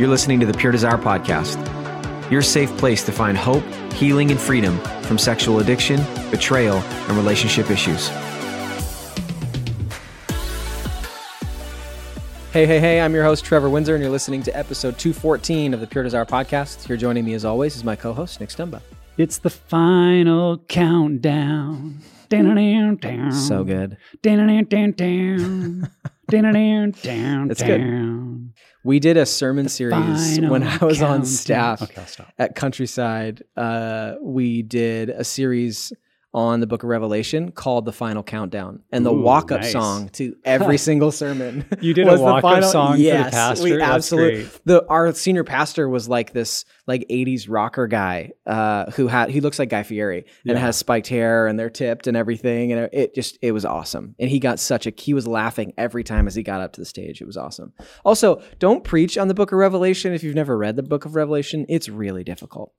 You're listening to the Pure Desire Podcast, your safe place to find hope, healing, and freedom from sexual addiction, betrayal, and relationship issues. Hey, hey, hey, I'm your host, Trevor Windsor, and you're listening to episode 214 of the Pure Desire Podcast. Here joining me, as always, is my co host, Nick Stumbo. It's the final countdown. So good. That's good. We did a sermon series when I was on staff Okay, at Countryside. Uh, we did a series on the book of Revelation called The Final Countdown. And the Ooh, walk up nice. song to every single sermon. You did a was the walk-up final- song for the yes, pastor? We absolutely the our senior pastor was like this like 80s rocker guy uh, who had he looks like Guy Fieri and Yeah. has spiked hair and they're tipped and everything and it just it was awesome and he got such a he was laughing every time as he got up to the stage it was awesome also don't preach on the book of revelation if you've never read the book of revelation it's really difficult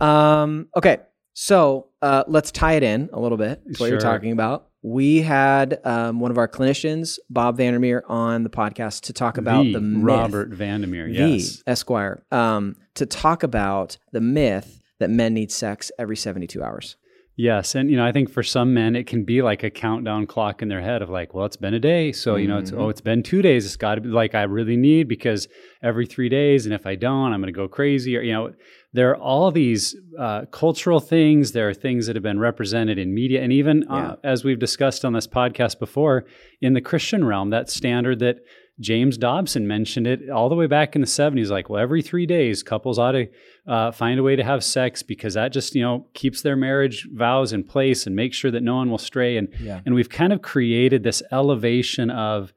um okay so uh, let's tie it in a little bit to what you're talking about we had um, one of our clinicians bob vandermeer on the podcast to talk about the, myth Robert Vandermeer. the Yes. Esquire, um, to talk about the myth that men need sex every 72 hours. Yes. And, you know, I think for some men, it can be like a countdown clock in their head of like, well, it's been a day. So, you know, it's, oh, it's been two days. It's got to be like I really need because every three days. And if I don't, I'm going to go crazy. Or, you know, there are all these uh, cultural things. There are things that have been represented in media. And even uh, as we've discussed on this podcast before, in the Christian realm, that standard that James Dobson mentioned it all the way back in the 70s. Like, well, every three days, couples ought to uh, find a way to have sex because that just, you know, keeps their marriage vows in place and makes sure that no one will stray. And, Yeah. and we've kind of created this elevation of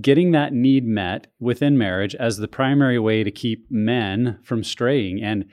getting that need met within marriage as the primary way to keep men from straying. And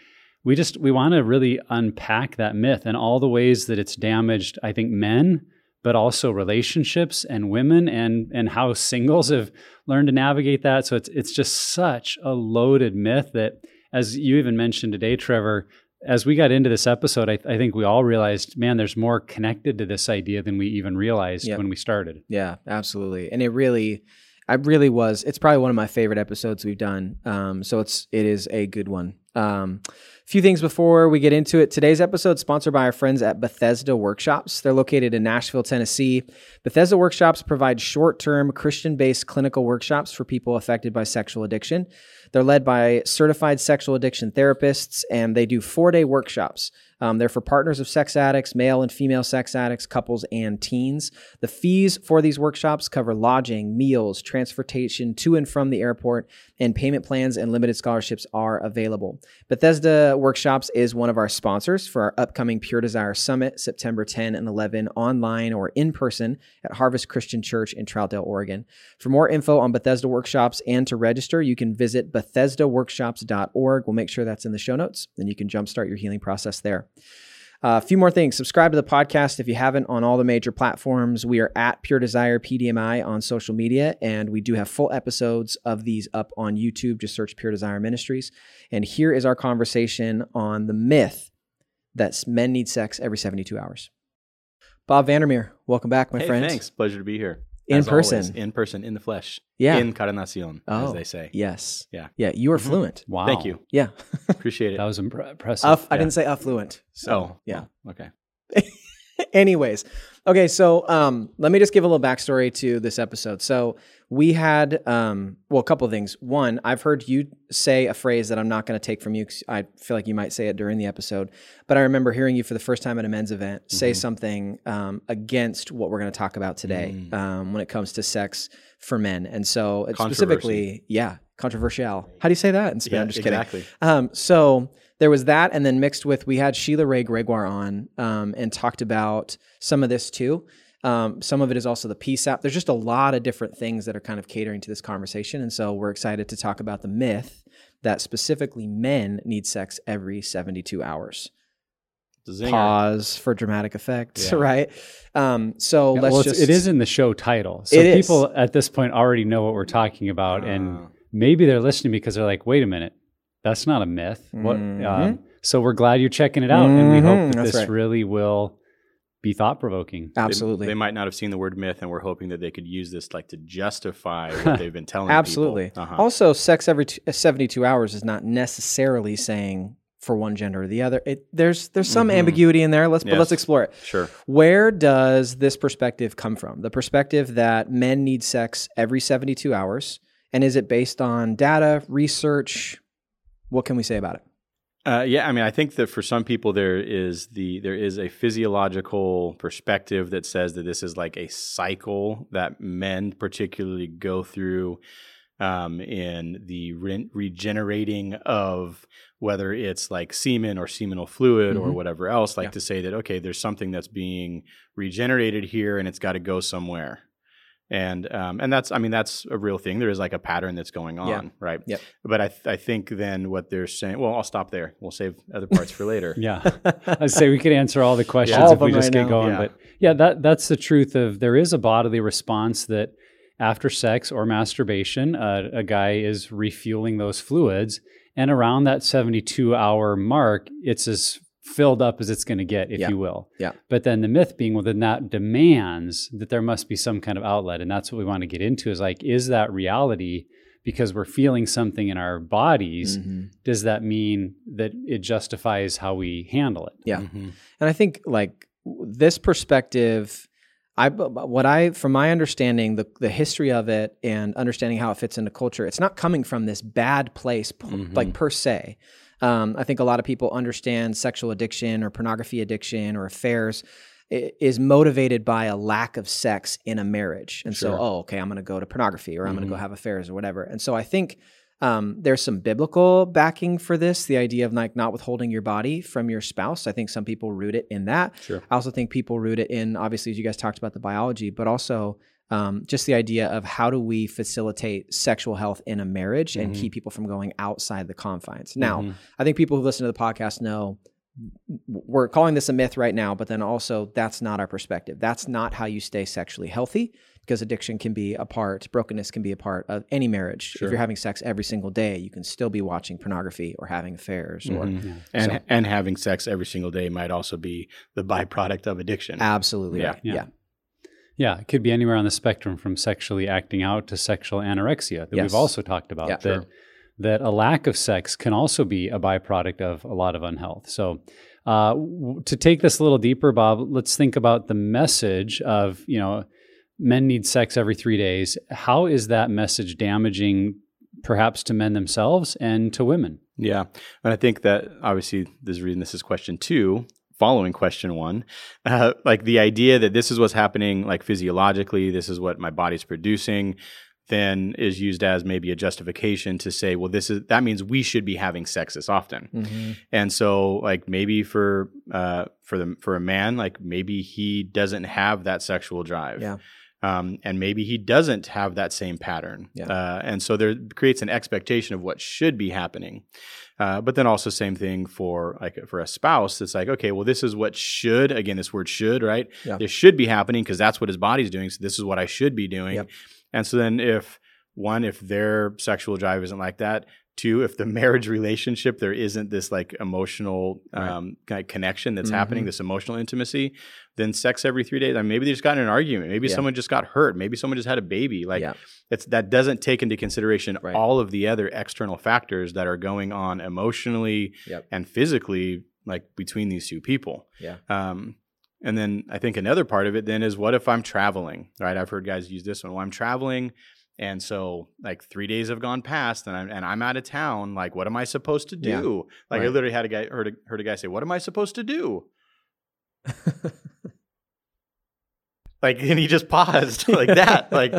we just, we want to really unpack that myth and all the ways that it's damaged, I think, men but also relationships and women and and how singles have learned to navigate that. So it's it's just such a loaded myth that, as you even mentioned today, Trevor. As we got into this episode, I, I think we all realized, man, there's more connected to this idea than we even realized Yep. when we started. Yeah, absolutely. And it really, I really was, it's probably one of my favorite episodes we've done. Um, so it's, it is a good one. Um, a few things before we get into it. Today's episode is sponsored by our friends at Bethesda Workshops. They're located in Nashville, Tennessee. Bethesda Workshops provide short term Christian based clinical workshops for people affected by sexual addiction. They're led by certified sexual addiction therapists, and they do four day workshops. Um, they're for partners of sex addicts, male and female sex addicts, couples, and teens. The fees for these workshops cover lodging, meals, transportation to and from the airport, and payment plans and limited scholarships are available. Bethesda Workshops is one of our sponsors for our upcoming Pure Desire Summit, September 10 and 11, online or in person at Harvest Christian Church in Troutdale, Oregon. For more info on Bethesda Workshops and to register, you can visit BethesdaWorkshops.org. We'll make sure that's in the show notes, and you can jumpstart your healing process there. Uh, a few more things. Subscribe to the podcast if you haven't on all the major platforms. We are at Pure Desire PDMI on social media, and we do have full episodes of these up on YouTube. Just search Pure Desire Ministries. And here is our conversation on the myth that men need sex every 72 hours. Bob Vandermeer, welcome back, my hey, friend. Thanks. Pleasure to be here. In As person. always, in person, in the flesh. Yeah. Encarnacion, Oh, as they say. Yes. Yeah. Yeah. You are Mhm. fluent. Wow. Thank you. Yeah. Appreciate it. That was impre- impressive. Uff, I didn't say affluent. So, oh, yeah. okay. Anyways, okay, so um, let me just give a little backstory to this episode. So we had, um, well, a couple of things. One, I've heard you say a phrase that I'm not going to take from you. I feel like you might say it during the episode, but I remember hearing you for the first time at a men's event say Mhm. something um, against what we're going to talk about today Mm. um, when it comes to sex for men, and so specifically, yeah, controversial. How do you say that in Spanish? Yeah, I'm just kidding. exactly. Um, so there was that, and then mixed with we had Sheila Wray Gregoire on um, and talked about some of this too. Um, some of it is also the PSAP. There's just a lot of different things that are kind of catering to this conversation, and so we're excited to talk about the myth that specifically men need sex every 72 hours. Zinger. Pause for dramatic effect, Yeah. right? Um, so Yeah, let's well, just it is in the show title, so people at this point already know what we're talking about, and Ah. Maybe they're listening because they're like, "Wait a minute, that's not a myth." What? Mhm. Um, so we're glad you're checking it out, and we hope that that's this right. really will be thought provoking. Absolutely They, might not have seen the word myth, and we're hoping that they could use this like to justify what they've been telling Absolutely. people. Uh-huh. Also, sex every t- 72 hours is not necessarily saying for one gender or the other. It, there's there's some Mhm. ambiguity in there. Let's but let's explore it. Sure. Where does this perspective come from? The perspective that men need sex every 72 hours, and is it based on data, research? What can we say about it? Uh, yeah, I mean, I think that for some people there is the there is a physiological perspective that says that this is like a cycle that men particularly go through um, in the re- regenerating of whether it's like semen or seminal fluid or Mhm. whatever else. Like Yeah. to say that okay, there's something that's being regenerated here and it's got to go somewhere. And um, and that's I mean that's a real thing. There is like a pattern that's going on, Yeah. right? Yep. But I, th- I think then what they're saying. Well, I'll stop there. We'll save other parts for later. Yeah, I'd say we could answer all the questions All if we just right get now. going. Yeah. But yeah, that that's the truth of there is a bodily response that after sex or masturbation, uh, a guy is refueling those fluids, and around that seventy-two hour mark, it's as filled up as it's going to get, if Yeah. you will. Yeah. But then the myth being, well, then that demands that there must be some kind of outlet, and that's what we want to get into. Is like, is that reality? Because we're feeling something in our bodies, Mhm. does that mean that it justifies how we handle it? Yeah. Mhm. And I think like this perspective, I b- b- what I from my understanding the the history of it and understanding how it fits into culture, it's not coming from this bad place p- Mhm. like per se. Um, I think a lot of people understand sexual addiction or pornography addiction or affairs is motivated by a lack of sex in a marriage, and so oh okay, I'm going to go to pornography or I'm going to go have affairs or whatever. And so I think um, there's some biblical backing for this, the idea of like not withholding your body from your spouse. I think some people root it in that. Sure. I also think people root it in, obviously, as you guys talked about the biology, but also um, just the idea of how do we facilitate sexual health in a marriage and Mhm. keep people from going outside the confines. Now, Mhm. I think people who listen to the podcast know we're calling this a myth right now, but then also that's not our perspective. That's not how you stay sexually healthy because addiction can be a part, brokenness can be a part of any marriage. Sure. If you're having sex every single day, you can still be watching pornography or having affairs or Mhm. Yeah. and So- and having sex every single day might also be the byproduct of addiction. absolutely Yeah. right. Yeah. yeah. Yeah, it could be anywhere on the spectrum from sexually acting out to sexual anorexia that Yes. we've also talked about. Yeah. that Sure. that a lack of sex can also be a byproduct of a lot of unhealth. So, uh, w- to take this a little deeper, Bob, let's think about the message of you know men need sex every three days. How is that message damaging, perhaps to men themselves and to women? Yeah, and I think that obviously this reason this is question two, following question one, uh, like the idea that this is what's happening, like physiologically, this is what my body's producing, then is used as maybe a justification to say, well, this is that means we should be having sex this often. Mhm. And so, like maybe for uh, for the for a man, like maybe he doesn't have that sexual drive. Yeah. Um, and maybe he doesn't have that same pattern. Yeah. Uh, and so there creates an expectation of what should be happening. Uh, but then also same thing for like for a spouse. It's like, okay, well, this is what should, again, this word should, right? Yeah. This should be happening because that's what his body's doing. So this is what I should be doing. Yep. And so then if one, if their sexual drive isn't like that, two, if the marriage relationship, there isn't this like emotional Right. um, kind of connection that's Mhm. happening, this emotional intimacy, then sex every three days. I mean, maybe they just got in an argument. Maybe Yeah. someone just got hurt. Maybe someone just had a baby. Like yeah. it's that doesn't take into consideration Right. all of the other external factors that are going on emotionally Yep. and physically, like between these two people. Yeah. Um, and then I think another part of it then is what if I'm traveling, right? I've heard guys use this one. Well, I'm traveling, and so like three days have gone past, and I'm and I'm out of town. Like, what am I supposed to do? Yeah. Like, I literally had a guy heard a, heard a guy say, "What am I supposed to do?" Like, and he just paused like that, like,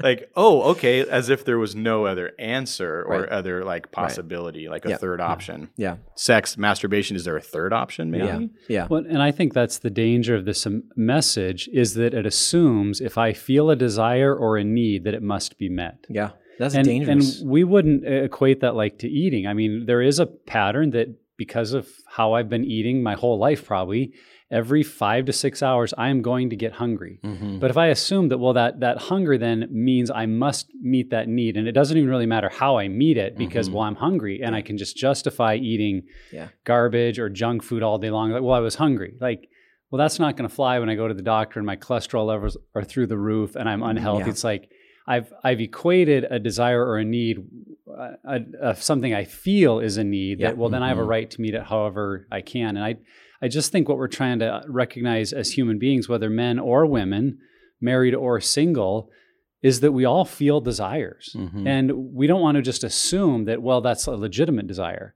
like, oh, okay, as if there was no other answer or Right. other like possibility, like a Yeah. third option. yeah. Sex, masturbation, is there a third option? Maybe. Yeah. Yeah. Well, and I think that's the danger of this um, message is that it assumes if I feel a desire or a need that it must be met. Yeah. That's and, dangerous. And we wouldn't uh, equate that like to eating. I mean, there is a pattern that because of how I've been eating my whole life, probably every five to six hours, I am going to get hungry. Mm-hmm. But if I assume that, well, that that hunger then means I must meet that need, and it doesn't even really matter how I meet it because, Mhm. well, I'm hungry, and I can just justify eating Yeah. garbage or junk food all day long. Like, well, I was hungry. Like, well, that's not going to fly when I go to the doctor and my cholesterol levels are through the roof and I'm unhealthy. Mm-hmm. Yeah. It's like I've I've equated a desire or a need, uh, a, a, something I feel is a need. Yeah. That well, then I have a Mhm. right to meet it however I can, and I. I just think what we're trying to recognize as human beings, whether men or women, married or single, is that we all feel desires. Mhm. And we don't want to just assume that, well, that's a legitimate desire,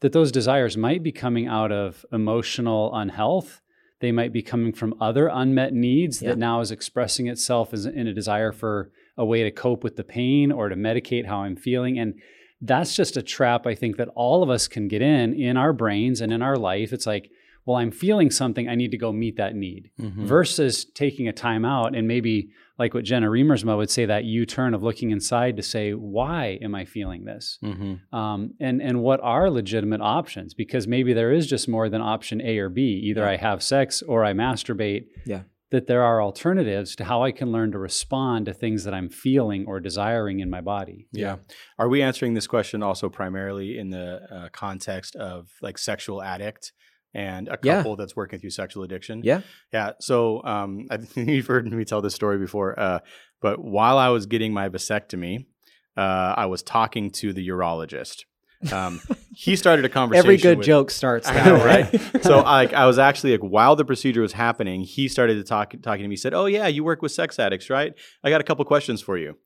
that those desires might be coming out of emotional unhealth. They might be coming from other unmet needs Yeah. that now is expressing itself as in a desire for a way to cope with the pain or to medicate how I'm feeling. And that's just a trap I think that all of us can get in in our brains and in our life. It's like, well, I'm feeling something, I need to go meet that need Mhm. versus taking a time out and maybe like what Jenna Riemersma would say, that U-turn of looking inside to say, why am I feeling this? Mhm. Um, and and what are legitimate options? Because maybe there is just more than option A or B. Either Yeah. I have sex or I masturbate. Yeah. That there are alternatives to how I can learn to respond to things that I'm feeling or desiring in my body. Yeah. Are we answering this question also primarily in the uh, context of like sexual addict and a Yeah. couple that's working through sexual addiction? yeah. Yeah. So um, I think you've heard me tell this story before, uh, but while I was getting my vasectomy, uh, I was talking to the urologist. Um, he started a conversation. Every good with- joke starts I that know, right? so I, I was actually like while the procedure was happening, he started to talk talking to me. He said, "Oh yeah, you work with sex addicts, right? I got a couple questions for you."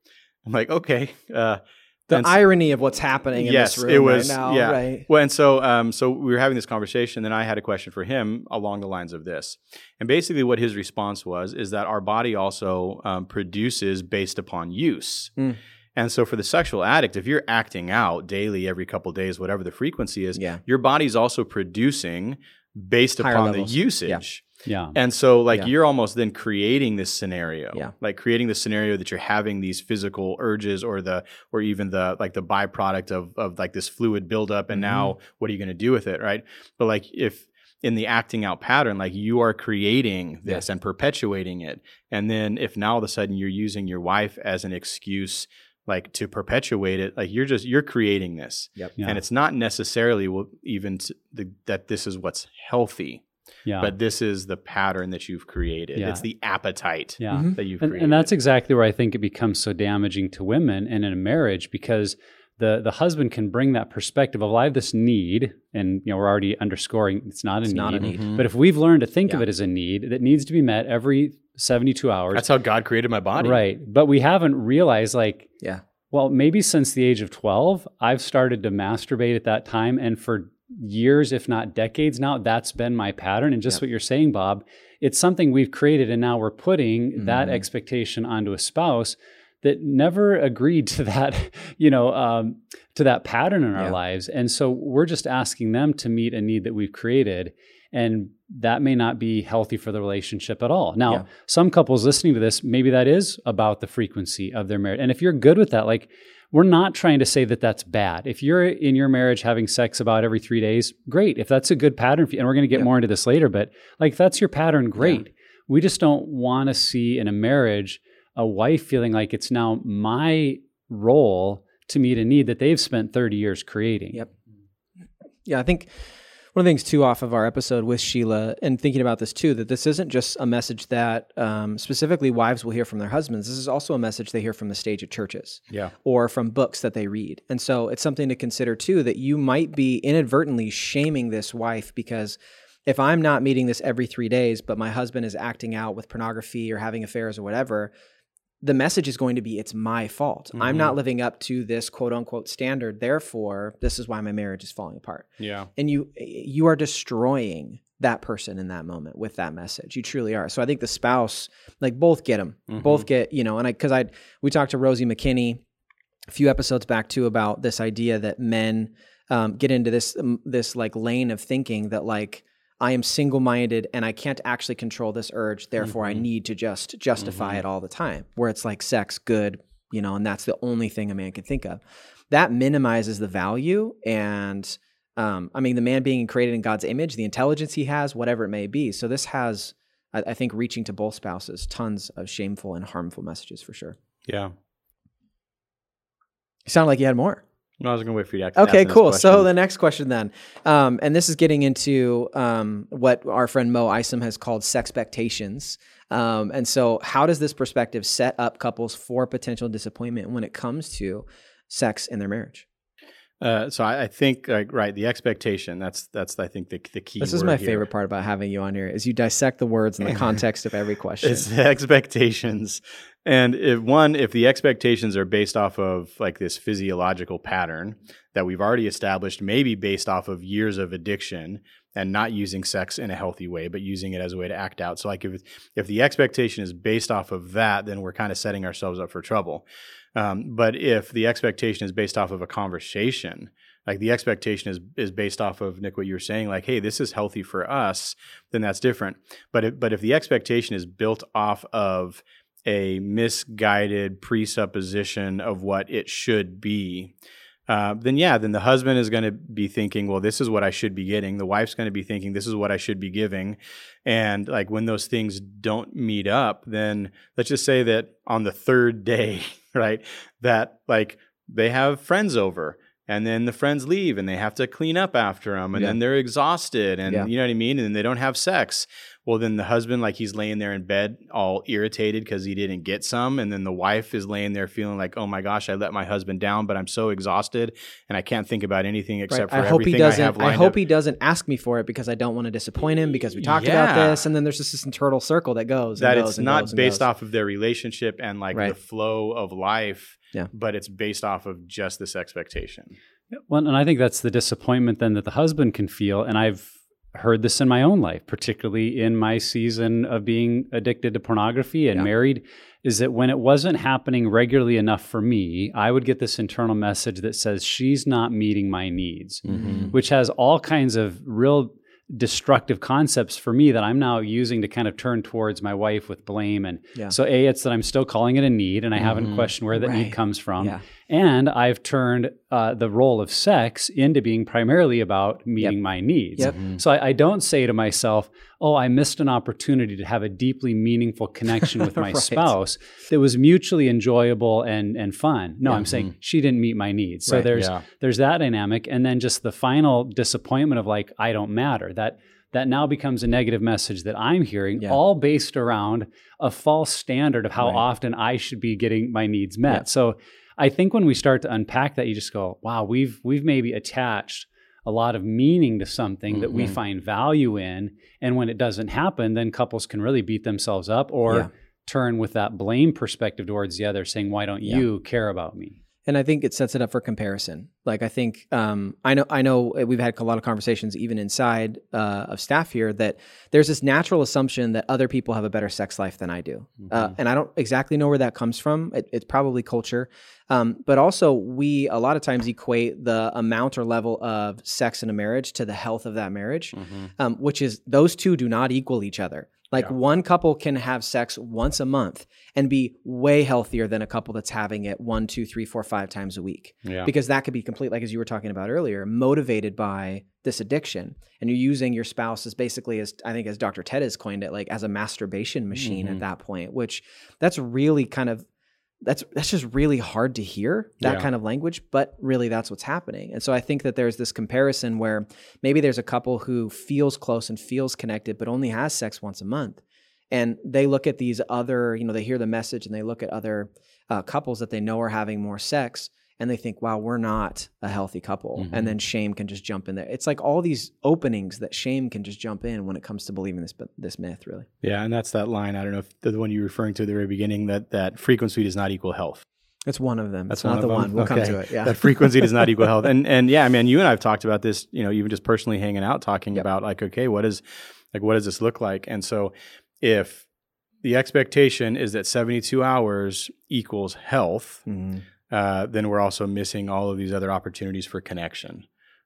I'm like, "Okay." Uh, the and irony of what's happening in Yes, this room it was- right now, yeah. right? well, and so um, so we were having this conversation. Then I had a question for him along the lines of this, and basically what his response was is that our body also um, produces based upon use. Mm. And so for the sexual addict, if you're acting out daily, every couple days, whatever the frequency is, Yeah. your body's also producing based Higher upon levels. the usage. Yeah. And so, like, Yeah. you're almost then creating this scenario, Yeah. like creating the scenario that you're having these physical urges, or the, or even the like the byproduct of of like this fluid buildup. And now, Mm-hmm. what are you going to do with it, right? But like, if in the acting out pattern, like you are creating this and perpetuating it, and then if now all of a sudden you're using your wife as an excuse, like to perpetuate it, like you're just you're creating this, Yep. Yeah. and it's not necessarily even the, that this is what's healthy yeah. but this is the pattern that you've created. Yeah. It's the appetite yeah. Mhm. that you've and, created. and that's exactly where I think it becomes so damaging to women and in a marriage because the the husband can bring that perspective of well, I have this need, and you know we're already underscoring it's not a It's need. not a need. Mhm. But if we've learned to think of it as a need that needs to be met every seventy two hours, That's how God created my body. right? But we haven't realized like Yeah. well, maybe since the age of 12, I've started to masturbate at that time. And for years, if not decades now, that's been my pattern. And just Yep. what you're saying, Bob, it's something we've created. And now we're putting that Mhm. expectation onto a spouse that never agreed to that, you know, um, to that pattern in our Yeah. lives. And so we're just asking them to meet a need that we've created. and that may not be healthy for the relationship at all. Now, Yeah. some couples listening to this, maybe that is about the frequency of their marriage. And if you're good with that, like we're not trying to say that that's bad. If you're in your marriage having sex about every three days, great. If that's a good pattern for you, and we're going to get Yeah. more into this later, but like that's your pattern, great. We just don't want to see in a marriage a wife feeling like it's now my role to meet a need that they've spent 30 years creating. Yep. Yeah, I think one of the things too off of our episode with Sheila and thinking about this too, that this isn't just a message that um, specifically wives will hear from their husbands. This is also a message they hear from the stage at churches Yeah. or from books that they read. And so it's something to consider too that you might be inadvertently shaming this wife because if I'm not meeting this every three days, but my husband is acting out with pornography or having affairs or whatever, the message is going to be it's my fault. I'm not living up to this quote unquote standard. Therefore, this is why my marriage is falling apart. Yeah. And you you are destroying that person in that moment with that message. You truly are. So I think the spouse, like both get them, both get you know. And I because I we talked to Rosie McKinney a few episodes back too about this idea that men um, get into this um, this like lane of thinking that like I am single minded and I can't actually control this urge. Therefore, I need to just justify it all the time. Where it's like sex, good, you know, and that's the only thing a man can think of. That minimizes the value and. Um, I mean, the man being created in God's image, the intelligence he has, whatever it may be. So this has, I, I think, reaching to both spouses, tons of shameful and harmful messages for sure. Yeah. You sound like you had more. No, I was going to wait for you to Okay, cool. So the next question then, um, and this is getting into um, what our friend Mo Isom has called sexpectations. Um, and so, how does this perspective set up couples for potential disappointment when it comes to sex in their marriage? Uh, so I, I think like right the expectation that's that's I think the the key. This is my here. favorite part about having you on here is you dissect the words in the context of every question. It's the expectations, and if one if the expectations are based off of like this physiological pattern that we've already established, maybe based off of years of addiction and not using sex in a healthy way, but using it as a way to act out. So like if if the expectation is based off of that, then we're kind of setting ourselves up for trouble. Um, but if the expectation is based off of a conversation, like the expectation is is based off of Nick what you were saying, like, hey, this is healthy for us, then that's different. But if, but if the expectation is built off of a misguided presupposition of what it should be, uh, then yeah, then the husband is going to be thinking, well, this is what I should be getting. The wife's going to be thinking, this is what I should be giving. And like when those things don't meet up, then let's just say that on the third day, right, that like they have friends over and then the friends leave and they have to clean up after them and Yeah. then they're exhausted and Yeah. you know what I mean? And they don't have sex. Well, then the husband, like he's laying there in bed all irritated because he didn't get some. And then the wife is laying there feeling like, oh my gosh, I let my husband down, but I'm so exhausted and I can't think about anything except Right. for I hope he doesn't. I have I, hope up. he doesn't ask me for it because I don't want to disappoint him because we talked about this, and then there's just this internal circle that goes. and that goes it's and not goes and based goes. off of their relationship and like Right. the flow of life, Yeah. but it's based off of just this expectation. Well, and I think that's the disappointment then that the husband can feel. And I've heard this in my own life, particularly in my season of being addicted to pornography and Yeah. married, is that when it wasn't happening regularly enough for me, I would get this internal message that says, she's not meeting my needs, Mm-hmm. which has all kinds of real destructive concepts for me that I'm now using to kind of turn towards my wife with blame. And Yeah. so, A, it's that I'm still calling it a need and I haven't questioned where that Right. need comes from. Yeah. And I've turned uh, the role of sex into being primarily about meeting my needs. Yep. So I, I don't say to myself, oh, I missed an opportunity to have a deeply meaningful connection with my Right. spouse that was mutually enjoyable and, and fun. No, I'm saying she didn't meet my needs. So Right. there's Yeah. there's that dynamic. And then just the final disappointment of like, I don't matter. That that now becomes a negative message that I'm hearing, Yeah. all based around a false standard of how Right. often I should be getting my needs met. Yeah. So I think when we start to unpack that, you just go, wow, we've we've maybe attached a lot of meaning to something that we Mhm. find value in. And when it doesn't happen, then couples can really beat themselves up or Yeah. turn with that blame perspective towards the other, saying, Why don't Yeah. you care about me? and I think it sets it up for comparison. Like I think um, I know I know we've had a lot of conversations even inside uh, of staff here that there's this natural assumption that other people have a better sex life than I do, uh, mm-hmm. uh, and I don't exactly know where that comes from. It, it's probably culture, um, but also we a lot of times equate the amount or level of sex in a marriage to the health of that marriage, mm-hmm. um, which is those two do not equal each other. Like yeah. one couple can have sex once a month and be way healthier than a couple that's having it one, two, three, four, five times a week. Yeah. Because that could be complete, like as you were talking about earlier, motivated by this addiction. And you're using your spouse as basically as I think as Dr. Ted has coined it, like as a masturbation machine mm-hmm. at that point, which that's really kind of that's that's just really hard to hear that yeah. kind of language but really that's what's happening and so i think that there's this comparison where maybe there's a couple who feels close and feels connected but only has sex once a month and they look at these other you know they hear the message and they look at other uh, couples that they know are having more sex and they think, wow, we're not a healthy couple. Mm-hmm. And then shame can just jump in there. It's like all these openings that shame can just jump in when it comes to believing this this myth, really. Yeah, and that's that line. I don't know if the one you're referring to at the very beginning that that frequency does not equal health. It's one of them. That's it's not the them. one. We'll okay. come to it. Yeah. That frequency does not equal health. And and yeah, I mean, you and I have talked about this, you know, even just personally hanging out talking yep. about like, okay, what is like what does this look like? And so if the expectation is that 72 hours equals health, mm-hmm uh, then we're also missing all of these other opportunities for connection,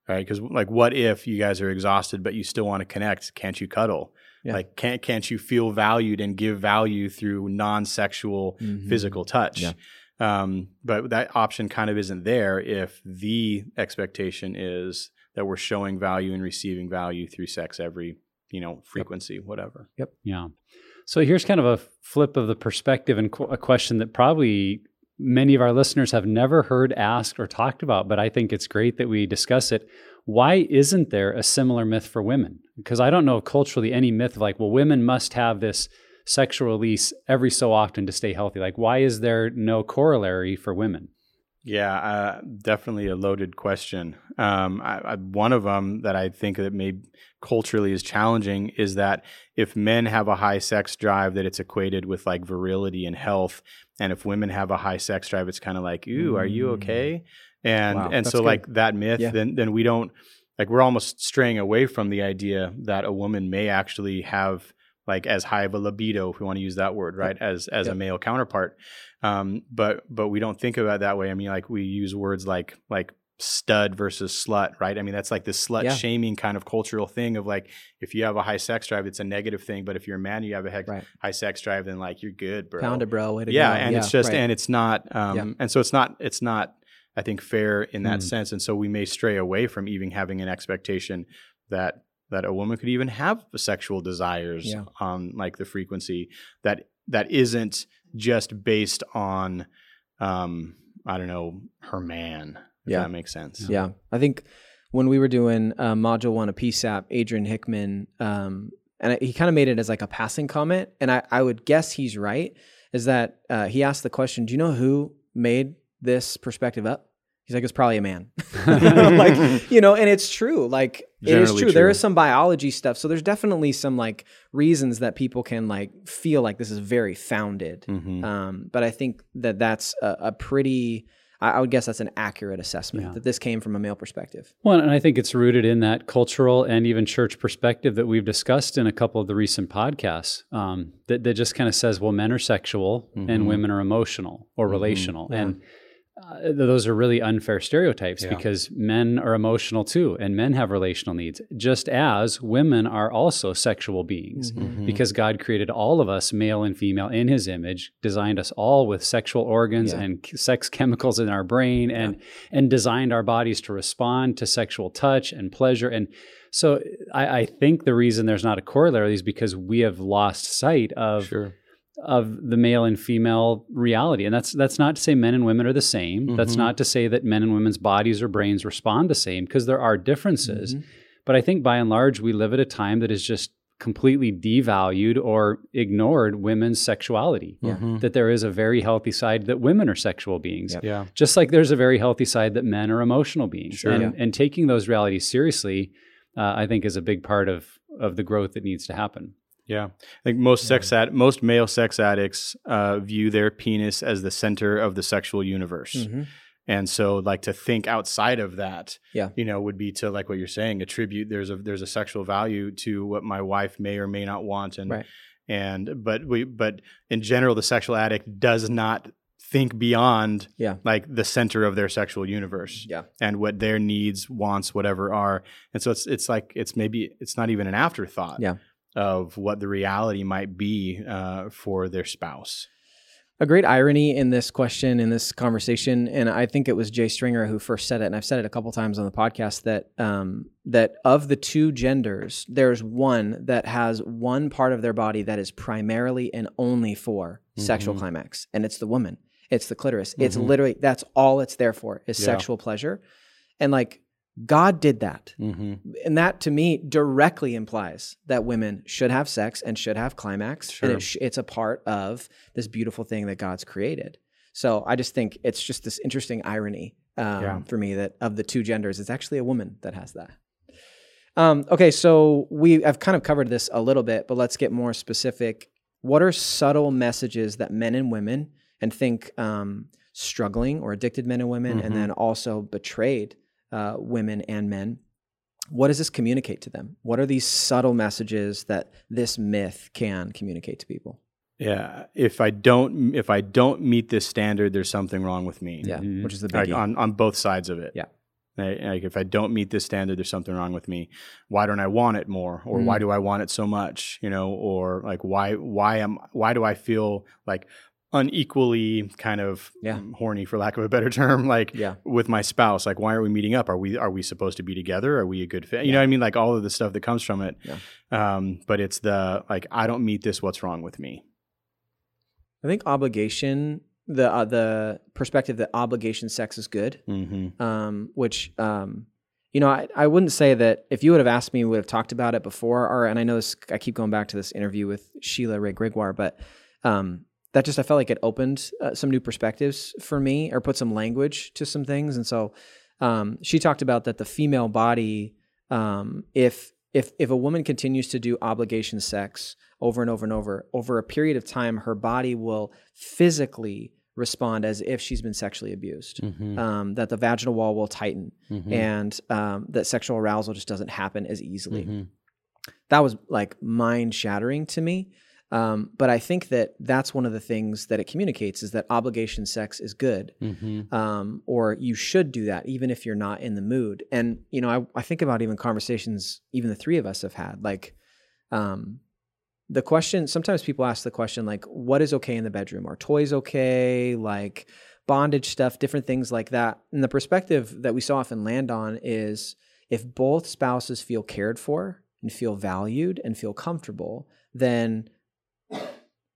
right? Because like, what if you guys are exhausted but you still want to connect? Can't you cuddle? Yeah. Like, can't can't you feel valued and give value through non-sexual mm-hmm. physical touch? Yeah. Um, but that option kind of isn't there if the expectation is that we're showing value and receiving value through sex every you know frequency, yep. whatever. Yep. Yeah. So here's kind of a flip of the perspective and qu- a question that probably many of our listeners have never heard asked or talked about, but I think it's great that we discuss it. Why isn't there a similar myth for women? Because I don't know culturally any myth of like, well, women must have this sexual release every so often to stay healthy. Like, why is there no corollary for women? Yeah, uh, definitely a loaded question. Um, I, I, one of them that I think that may culturally is challenging is that if men have a high sex drive, that it's equated with like virility and health, and if women have a high sex drive, it's kind of like, "Ooh, are you okay?" Mm. And wow, and so good. like that myth, yeah. then then we don't like we're almost straying away from the idea that a woman may actually have like as high of a libido, if we want to use that word, right, as as yep. a male counterpart. Um, but but we don't think about it that way. I mean, like we use words like like stud versus slut, right? I mean, that's like this slut yeah. shaming kind of cultural thing of like, if you have a high sex drive, it's a negative thing. But if you're a man, you have a right. high sex drive, then like you're good, bro. Pound it, bro. Way to yeah, and yeah, it's just, right. and it's not, um, yeah. and so it's not, it's not, I think, fair in that mm. sense. And so we may stray away from even having an expectation that that a woman could even have sexual desires yeah. on like the frequency that that isn't just based on um I don't know her man yeah. that makes sense. Yeah. I think when we were doing uh, module one of PSAP, Adrian Hickman, um, and I, he kind of made it as like a passing comment, and I, I would guess he's right. Is that uh, he asked the question, "Do you know who made this perspective up?" He's like, "It's probably a man." like you know, and it's true. Like Generally it is true. true. There is some biology stuff, so there's definitely some like reasons that people can like feel like this is very founded. Mm-hmm. Um, but I think that that's a, a pretty I, would guess that's an accurate assessment yeah. that this came from a male perspective. Well, and I think it's rooted in that cultural and even church perspective that we've discussed in a couple of the recent podcasts. Um, that, that just kind of says, well, men are sexual mm-hmm. and women are emotional or mm-hmm. relational, yeah. and uh, those are really unfair stereotypes yeah. because men are emotional too and men have relational needs just as women are also sexual beings mm-hmm. mm-hmm. because god created all of us male and female in his image designed us all with sexual organs yeah. and sex chemicals in our brain and yeah. and designed our bodies to respond to sexual touch and pleasure and so I, I think the reason there's not a corollary is because we have lost sight of sure of the male and female reality. And that's that's not to say men and women are the same. Mm-hmm. That's not to say that men and women's bodies or brains respond the same because there are differences. Mm-hmm. But I think by and large we live at a time that is just completely devalued or ignored women's sexuality. Mm-hmm. That there is a very healthy side that women are sexual beings. Yep. Yeah. Just like there's a very healthy side that men are emotional beings. Sure. And, yeah. and taking those realities seriously, uh, I think is a big part of of the growth that needs to happen. Yeah, I think most sex ad- most male sex addicts uh, view their penis as the center of the sexual universe, mm-hmm. And so like to think outside of that, Yeah. you know, would be to like what you're saying, attribute there's a there's a sexual value to what my wife may or may not want and Right. and but we but in general the sexual addict does not think beyond Yeah. like the center of their sexual universe Yeah. and what their needs, wants, whatever are. And so it's it's like it's maybe it's not even an afterthought Yeah. Of what the reality might be uh, for their spouse. A great irony in this question, in this conversation, and I think it was Jay Stringer who first said it, and I've said it a couple times on the podcast that um, that of the two genders, there's one that has one part of their body that is primarily and only for sexual Mhm. climax, and it's the woman. It's the clitoris. It's Mhm. literally that's all it's there for is Yeah. sexual pleasure, and like God did that. Mm-hmm. and that to me directly implies that women should have sex and should have climax Sure. and it sh- it's a part of this beautiful thing that god's created so i just think it's just this interesting irony um, Yeah. for me that of the two genders it's actually a woman that has that um, okay so we have kind of covered this a little bit but let's get more specific what are subtle messages that men and women and think um, struggling or addicted men and women and Mhm. then also betrayed uh, women and men what does this communicate to them? What are these subtle messages that this myth can communicate to people? Yeah, if I don't if I don't meet this standard, there's something wrong with me. Yeah, Mhm. which is the like on on both sides of it. Yeah. Like, like, if I don't meet this standard, there's something wrong with me. Why don't I want it more, or why Mm. do I want it so much? You know, or like why why am why do I feel like unequally kind of Yeah. horny, for lack of a better term, like yeah, with my spouse? Like, why are we meeting up? Are we are we supposed to be together? Are we a good fit? You know what I mean? Like all of the stuff that comes from it. Yeah. Um, but it's the like I don't meet this. What's wrong with me? I think obligation, the uh, the perspective that obligation sex is good, Mm-hmm. um, which um, you know, I, I wouldn't say that if you would have asked me, we would have talked about it before. Or and I know this, I keep going back to this interview with Sheila Wray Gregoire, but um, that just I felt like it opened uh, some new perspectives for me, or put some language to some things. And so um, she talked about that the female body, um, if if if a woman continues to do obligation sex over and over and over over a period of time, her body will physically respond as if she's been sexually abused. Mm-hmm. Um, that the vaginal wall will tighten Mhm. and um, that sexual arousal just doesn't happen as easily. Mhm. That was like mind shattering to me. Um, but I think that that's one of the things that it communicates is that obligation sex is good, Mhm. um, or you should do that even if you're not in the mood. And you know, I, I think about even conversations even the three of us have had, like um, the question. Sometimes people ask the question like, "What is okay in the bedroom? Are toys okay?" Like bondage stuff, different things like that. And the perspective that we so often land on is if both spouses feel cared for and feel valued and feel comfortable, then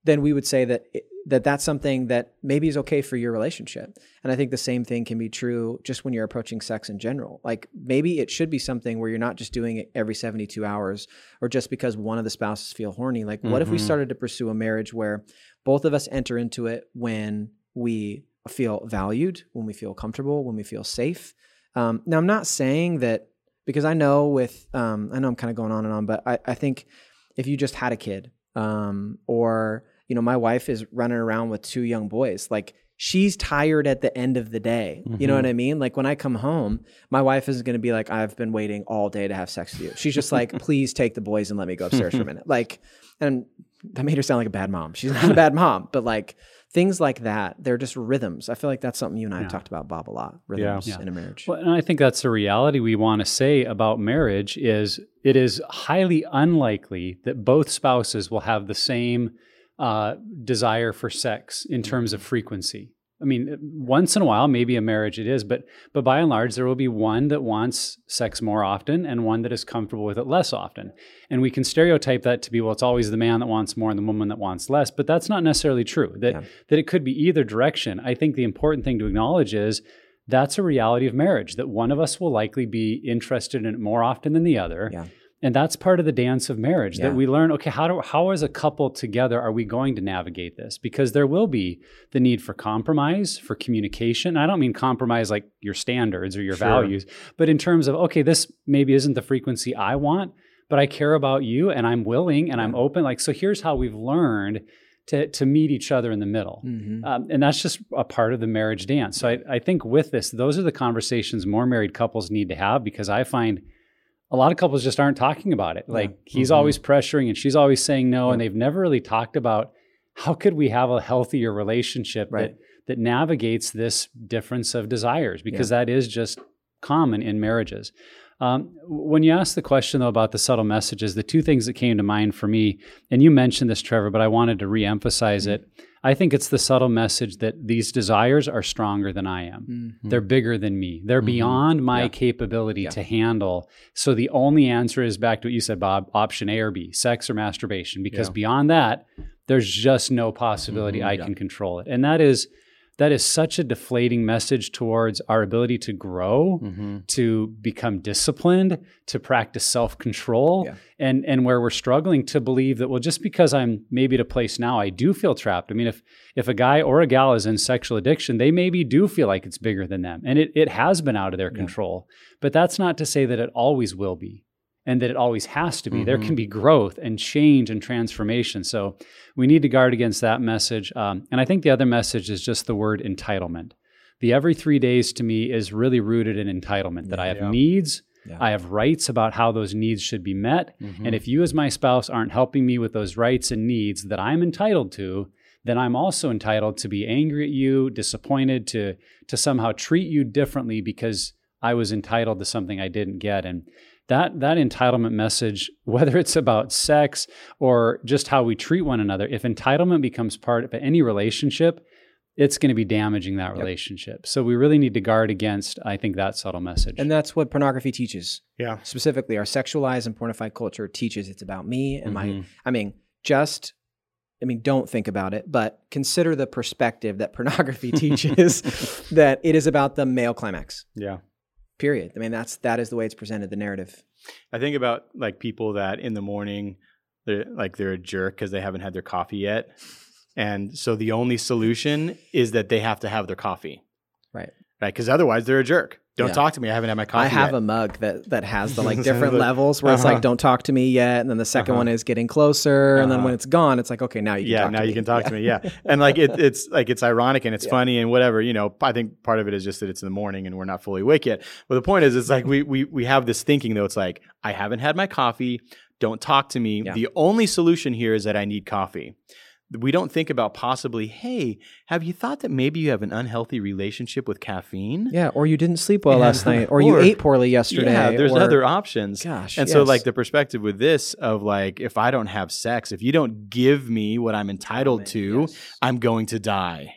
then we would say that it, that that's something that maybe is okay for your relationship. And I think the same thing can be true just when you're approaching sex in general. Like maybe it should be something where you're not just doing it every 72 hours or just because one of the spouses feel horny. Like what if we Mhm. started to pursue a marriage where both of us enter into it when we feel valued, when we feel comfortable, when we feel safe. Um, now I'm not saying that because I know with um, I know I'm kind of going on and on, but I, I think if you just had a kid um, or you know my wife is running around with two young boys. Like she's tired at the end of the day. You know Mhm. what i mean? Like when i come home my wife isn't going to be like i've been waiting all day to have sex with you. She's just like please take the boys and let me go upstairs for a minute. Like and that made her sound like a bad mom. She's not a bad mom but like things like that they're just rhythms i feel like that's something you and i have Yeah. talked about bob a lot rhythms Yeah. in a marriage Well, and I think that's the reality we want to say about marriage is it is highly unlikely that both spouses will have the same uh, desire for sex in terms of frequency. I mean, once in a while, maybe a marriage it is, but but by and large, there will be one that wants sex more often and one that is comfortable with it less often. And we can stereotype that to be, well, it's always the man that wants more and the woman that wants less, but that's not necessarily true. That Yeah. that it could be either direction. I think the important thing to acknowledge is that's a reality of marriage that one of us will likely be interested in it more often than the other. Yeah. And that's part of the dance of marriage Yeah. that we learn, okay, how do how as a couple together are we going to navigate this? Because there will be the need for compromise, for communication. I don't mean compromise like your standards or your Sure. values, but in terms of, okay, this maybe isn't the frequency I want, but I care about you and I'm willing and I'm open. Like, so here's how we've learned to to meet each other in the middle. Mhm. Um, and that's just a part of the marriage dance. So I, I think with this, those are the conversations more married couples need to have because I find a lot of couples just aren't talking about it. Like he's Mhm. always pressuring and she's always saying no, and they've never really talked about how could we have a healthier relationship Right. that that navigates this difference of desires because that is just common in marriages. Um, when you ask the question though about the subtle messages, the two things that came to mind for me, and you mentioned this, Trevor, but I wanted to reemphasize it. I think it's the subtle message that these desires are stronger than I am. Mhm. They're bigger than me. They're Mhm. beyond my Yeah. capability Yeah. to handle. So the only answer is back to what you said, Bob option A or B, sex or masturbation, because Yeah. beyond that, there's just no possibility Mhm. I can control it. And that is that is such a deflating message towards our ability to grow, Mm-hmm. to become disciplined, to practice self-control, Yeah. and and where we're struggling to believe that well, just because I'm maybe at a place now, I do feel trapped. I mean, if if a guy or a gal is in sexual addiction, they maybe do feel like it's bigger than them, and it it has been out of their Yeah. control. But that's not to say that it always will be. And that it always has to be. There Mhm. can be growth and change and transformation. So we need to guard against that message. Um, and I think the other message is just the word entitlement. The every three days to me is really rooted in entitlement that I have Yeah. needs, Yeah. I have rights about how those needs should be met. Mm-hmm. And if you, as my spouse, aren't helping me with those rights and needs that I'm entitled to, then I'm also entitled to be angry at you, disappointed, to, to somehow treat you differently because I was entitled to something I didn't get. And that that entitlement message, whether it's about sex or just how we treat one another, if entitlement becomes part of any relationship, it's going to be damaging that Yep. relationship. So we really need to guard against, I think, that subtle message. And that's what pornography teaches. yeah. Specifically, our sexualized and pornified culture teaches it's about me and my. Mhm. I mean, just. I mean, don't think about it, but consider the perspective that pornography teaches that it is about the male climax. Yeah. Period. I mean, that's that is the way it's presented. The narrative. I think about like people that in the morning, they're like they're a jerk because they haven't had their coffee yet, and so the only solution is that they have to have their coffee, Right. right? Because otherwise they're a jerk. Don't Yeah. talk to me. I haven't had my coffee. I have yet. a mug that that has the like different levels where it's Uh-huh. like don't talk to me yet, and then the 2nd Uh-huh. one is getting closer, and then Uh-huh. when it's gone, it's like okay now you can yeah, talk now to you me. can talk to me. Yeah, and like it, it's like it's ironic and it's Yeah. funny and whatever. You know, I think part of it is just that it's in the morning and we're not fully awake yet. But the point is, it's like we we we have this thinking though. It's like I haven't had my coffee. Don't talk to me. Yeah. The only solution here is that I need coffee. We don't think about possibly, hey, have you thought that maybe you have an unhealthy relationship with caffeine? Yeah, or you didn't sleep well Yeah. last night, or, you ate poorly yesterday. Yeah, there's or- other options. Gosh, And so, like the perspective with this of like, if I don't have sex, if you don't give me what I'm entitled to, Yes. I'm going to die.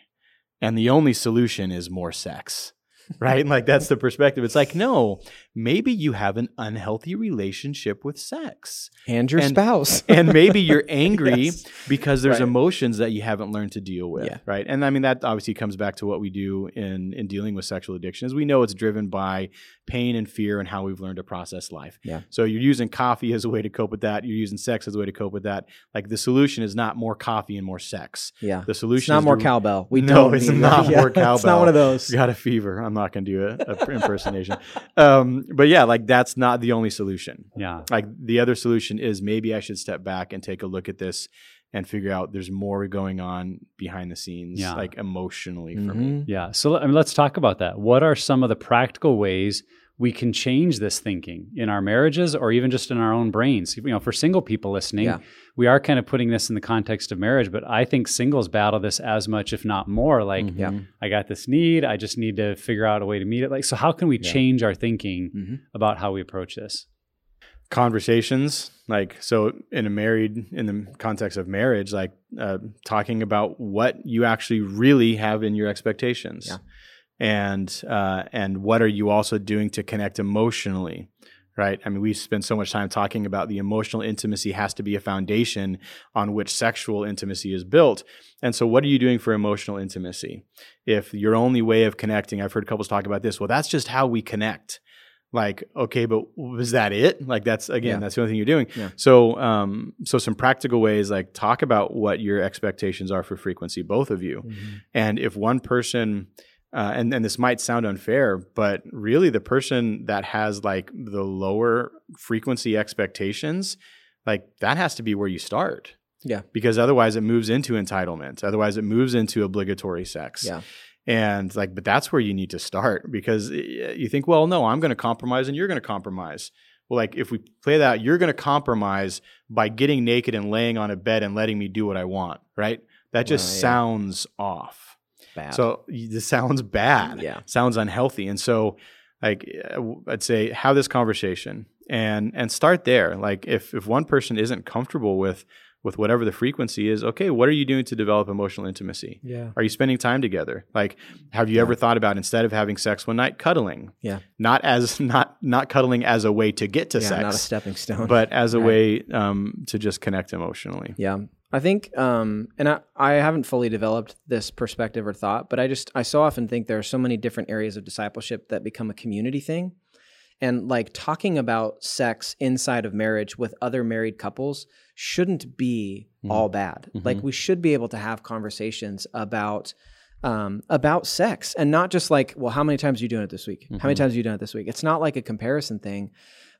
And the only solution is more sex. Right? like that's the perspective. It's like, no, maybe you have an unhealthy relationship with sex. and your and- spouse. And maybe you're angry Yes. because there's Right. emotions that you haven't learned to deal with. Yeah. Right. And I mean that obviously comes back to what we do in in dealing with sexual addiction is we know it's driven by pain and fear and how we've learned to process life. Yeah. So you're using coffee as a way to cope with that. You're using sex as a way to cope with that. Like the solution is not more coffee and more sex. yeah, The it's solution not is more to- cowbell. We No, don't. it's not that. more It's not one of those. got a fever. I'm not going to do a impersonation. Um, but yeah, like that's not the only solution. yeah. Like the other solution is maybe I should step back and take a look at this and figure out there's more going on behind the scenes, Yeah. like emotionally for me. Mhm. Yeah. So I mean, let's talk about that. What are some of the practical ways we can change this thinking in our marriages or even just in our own brains? You know, for single people listening, Yeah. we are kind of putting this in the context of marriage, but I think singles battle this as much, if not more. Like, Yeah. Mhm. I got this need, I just need to figure out a way to meet it. Like, so how can we Yeah. change our thinking Mhm. about how we approach this? Conversations, like so, in a married, in the context of marriage, like uh, talking about what you actually really have in your expectations, Yeah. And uh, and what are you also doing to connect emotionally, right? I mean, we spend so much time talking about the emotional intimacy has to be a foundation on which sexual intimacy is built. And so, what are you doing for emotional intimacy? If your only way of connecting, I've heard couples talk about this, well, that's just how we connect. Like, okay, but was that it? Like, that's again, Yeah. that's the only thing you're doing. Yeah. So, um, so some practical ways, like talk about what your expectations are for frequency, both of you. Mhm. And if one person, uh, and and this might sound unfair, but really the person that has like the lower frequency expectations, like that has to be where you start. Yeah. Because otherwise it moves into entitlement. Otherwise it moves into obligatory sex. Yeah. And like, but that's where you need to start because you think, well, no, I'm going to compromise and you're going to compromise. Well, like if we play that, you're going to compromise by getting naked and laying on a bed and letting me do what I want, right? That just Uh, yeah. sounds off. Bad. So this sounds bad. Yeah. Sounds unhealthy. And so like uh, I'd say have this conversation and and start there. Like if if one person isn't comfortable with with whatever the frequency is, okay, what are you doing to develop emotional intimacy? yeah. Are you spending time together? Like have you ever thought about instead of having sex one night cuddling? Yeah. Not as not not cuddling as a way to get to yeah, sex, not a stepping stone. but as a Right. way um, to just connect emotionally. Yeah. I think, um, and I, I haven't fully developed this perspective or thought, but I just, I so often think there are so many different areas of discipleship that become a community thing. And like talking about sex inside of marriage with other married couples shouldn't be Mhm. all bad. Like Mhm. we should be able to have conversations about, um, about sex and not just like, well, how many times are you doing it this week? How many Mhm. times are you doing it this week? It's not like a comparison thing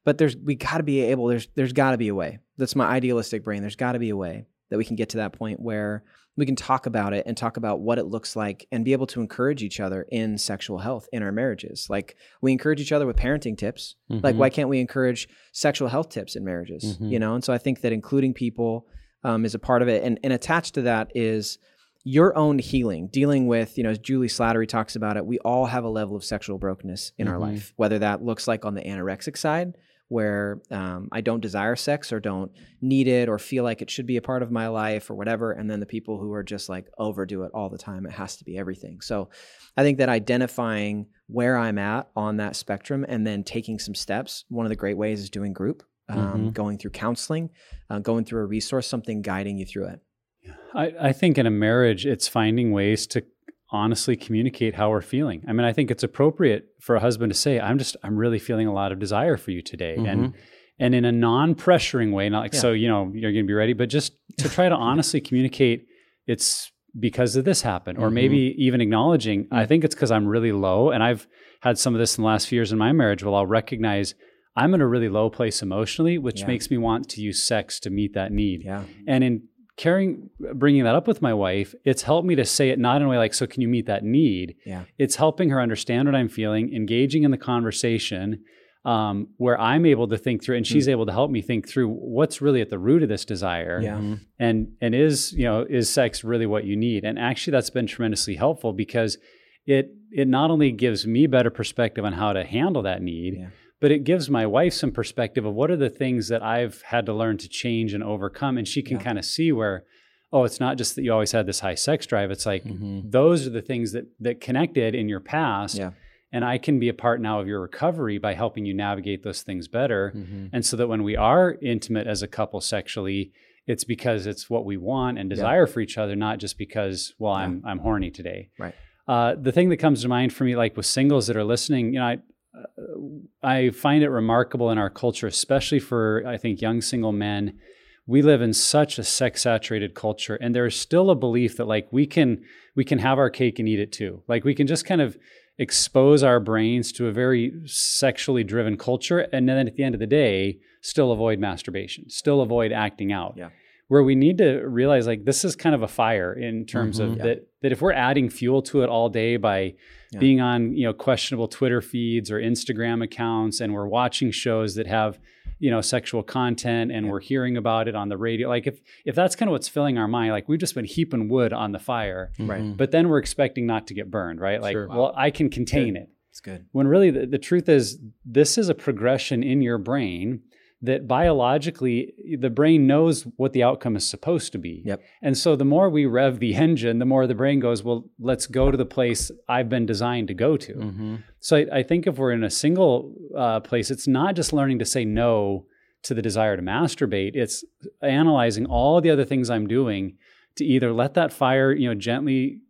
but there's we got to be able there's there's got to be a way that's my idealistic brain there's got to be a way that we can get to that point where we can talk about it and talk about what it looks like and be able to encourage each other in sexual health in our marriages like we encourage each other with parenting tips like Mhm. why can't we encourage sexual health tips in marriages Mhm. you know and so i think that including people um, is a part of it and, and attached to that is your own healing dealing with you know as juli slattery talks about it we all have a level of sexual brokenness in our Mhm. life whether that looks like on the anorexic side where um, i don't desire sex or don't need it or feel like it should be a part of my life or whatever and then the people who are just like overdo it all the time it has to be everything so i think that identifying where i'm at on that spectrum and then taking some steps one of the great ways is doing group um, Mhm. going through counseling uh, going through a resource something guiding you through it I, I think in a marriage, it's finding ways to honestly communicate how we're feeling. I mean, I think it's appropriate for a husband to say, "I'm just, I'm really feeling a lot of desire for you today," and and in a non-pressuring way, not like Yeah. so, you know, you're going to be ready, but just to try to honestly communicate, it's because of this happened, or Mhm. maybe even acknowledging, I think it's because I'm really low, and I've had some of this in the last few years in my marriage. Well, I'll recognize. I'm in a really low place emotionally, which Yeah. makes me want to use sex to meet that need. yeah And in carrying, bringing that up with my wife, it's helped me to say it not in a way like, so can you meet that need? yeah It's helping her understand what I'm feeling, engaging in the conversation um, where I'm able to think through, and she's able to help me think through what's really at the root of this desire. yeah And, and is, you know, is sex really what you need? And actually that's been tremendously helpful because it, it not only gives me better perspective on how to handle that need, Yeah. But it gives my wife some perspective of what are the things that I've had to learn to change and overcome. And she can Yeah. kind of see where, oh, it's not just that you always had this high sex drive. It's like Mhm. those are the things that that connected in your past. Yeah. And I can be a part now of your recovery by helping you navigate those things better. Mhm. And so that when we are intimate as a couple sexually, it's because it's what we want and Yeah. desire for each other, not just because, well, Yeah. I'm I'm horny today. Right. Uh, the thing that comes to mind for me, like with singles that are listening, you know, I I find it remarkable in our culture, especially for I think young single men. We live in such a sex saturated culture, and there's still a belief that like we can we can have our cake and eat it too. Like we can just kind of expose our brains to a very sexually driven culture, and then at the end of the day, still avoid masturbation, still avoid acting out. Yeah. Where we need to realize like this is kind of a fire in terms Mhm. of Yeah. that that if we're adding fuel to it all day by Yeah. being on you know questionable Twitter feeds or Instagram accounts, and we're watching shows that have you know sexual content, and Yeah. we're hearing about it on the radio. Like if if that's kind of what's filling our mind, like we've just been heaping wood on the fire, Right. Mhm. but then we're expecting not to get burned, right? Like, Sure. well, I can contain it. it's good When really the, the truth is, this is a progression in your brain that biologically the brain knows what the outcome is supposed to be. Yep. And so the more we rev the engine, the more the brain goes, well, let's go to the place I've been designed to go to. Mhm. So I, I think if we're in a single uh, place, it's not just learning to say no to the desire to masturbate. It's analyzing all the other things I'm doing to either let that fire, you know, gently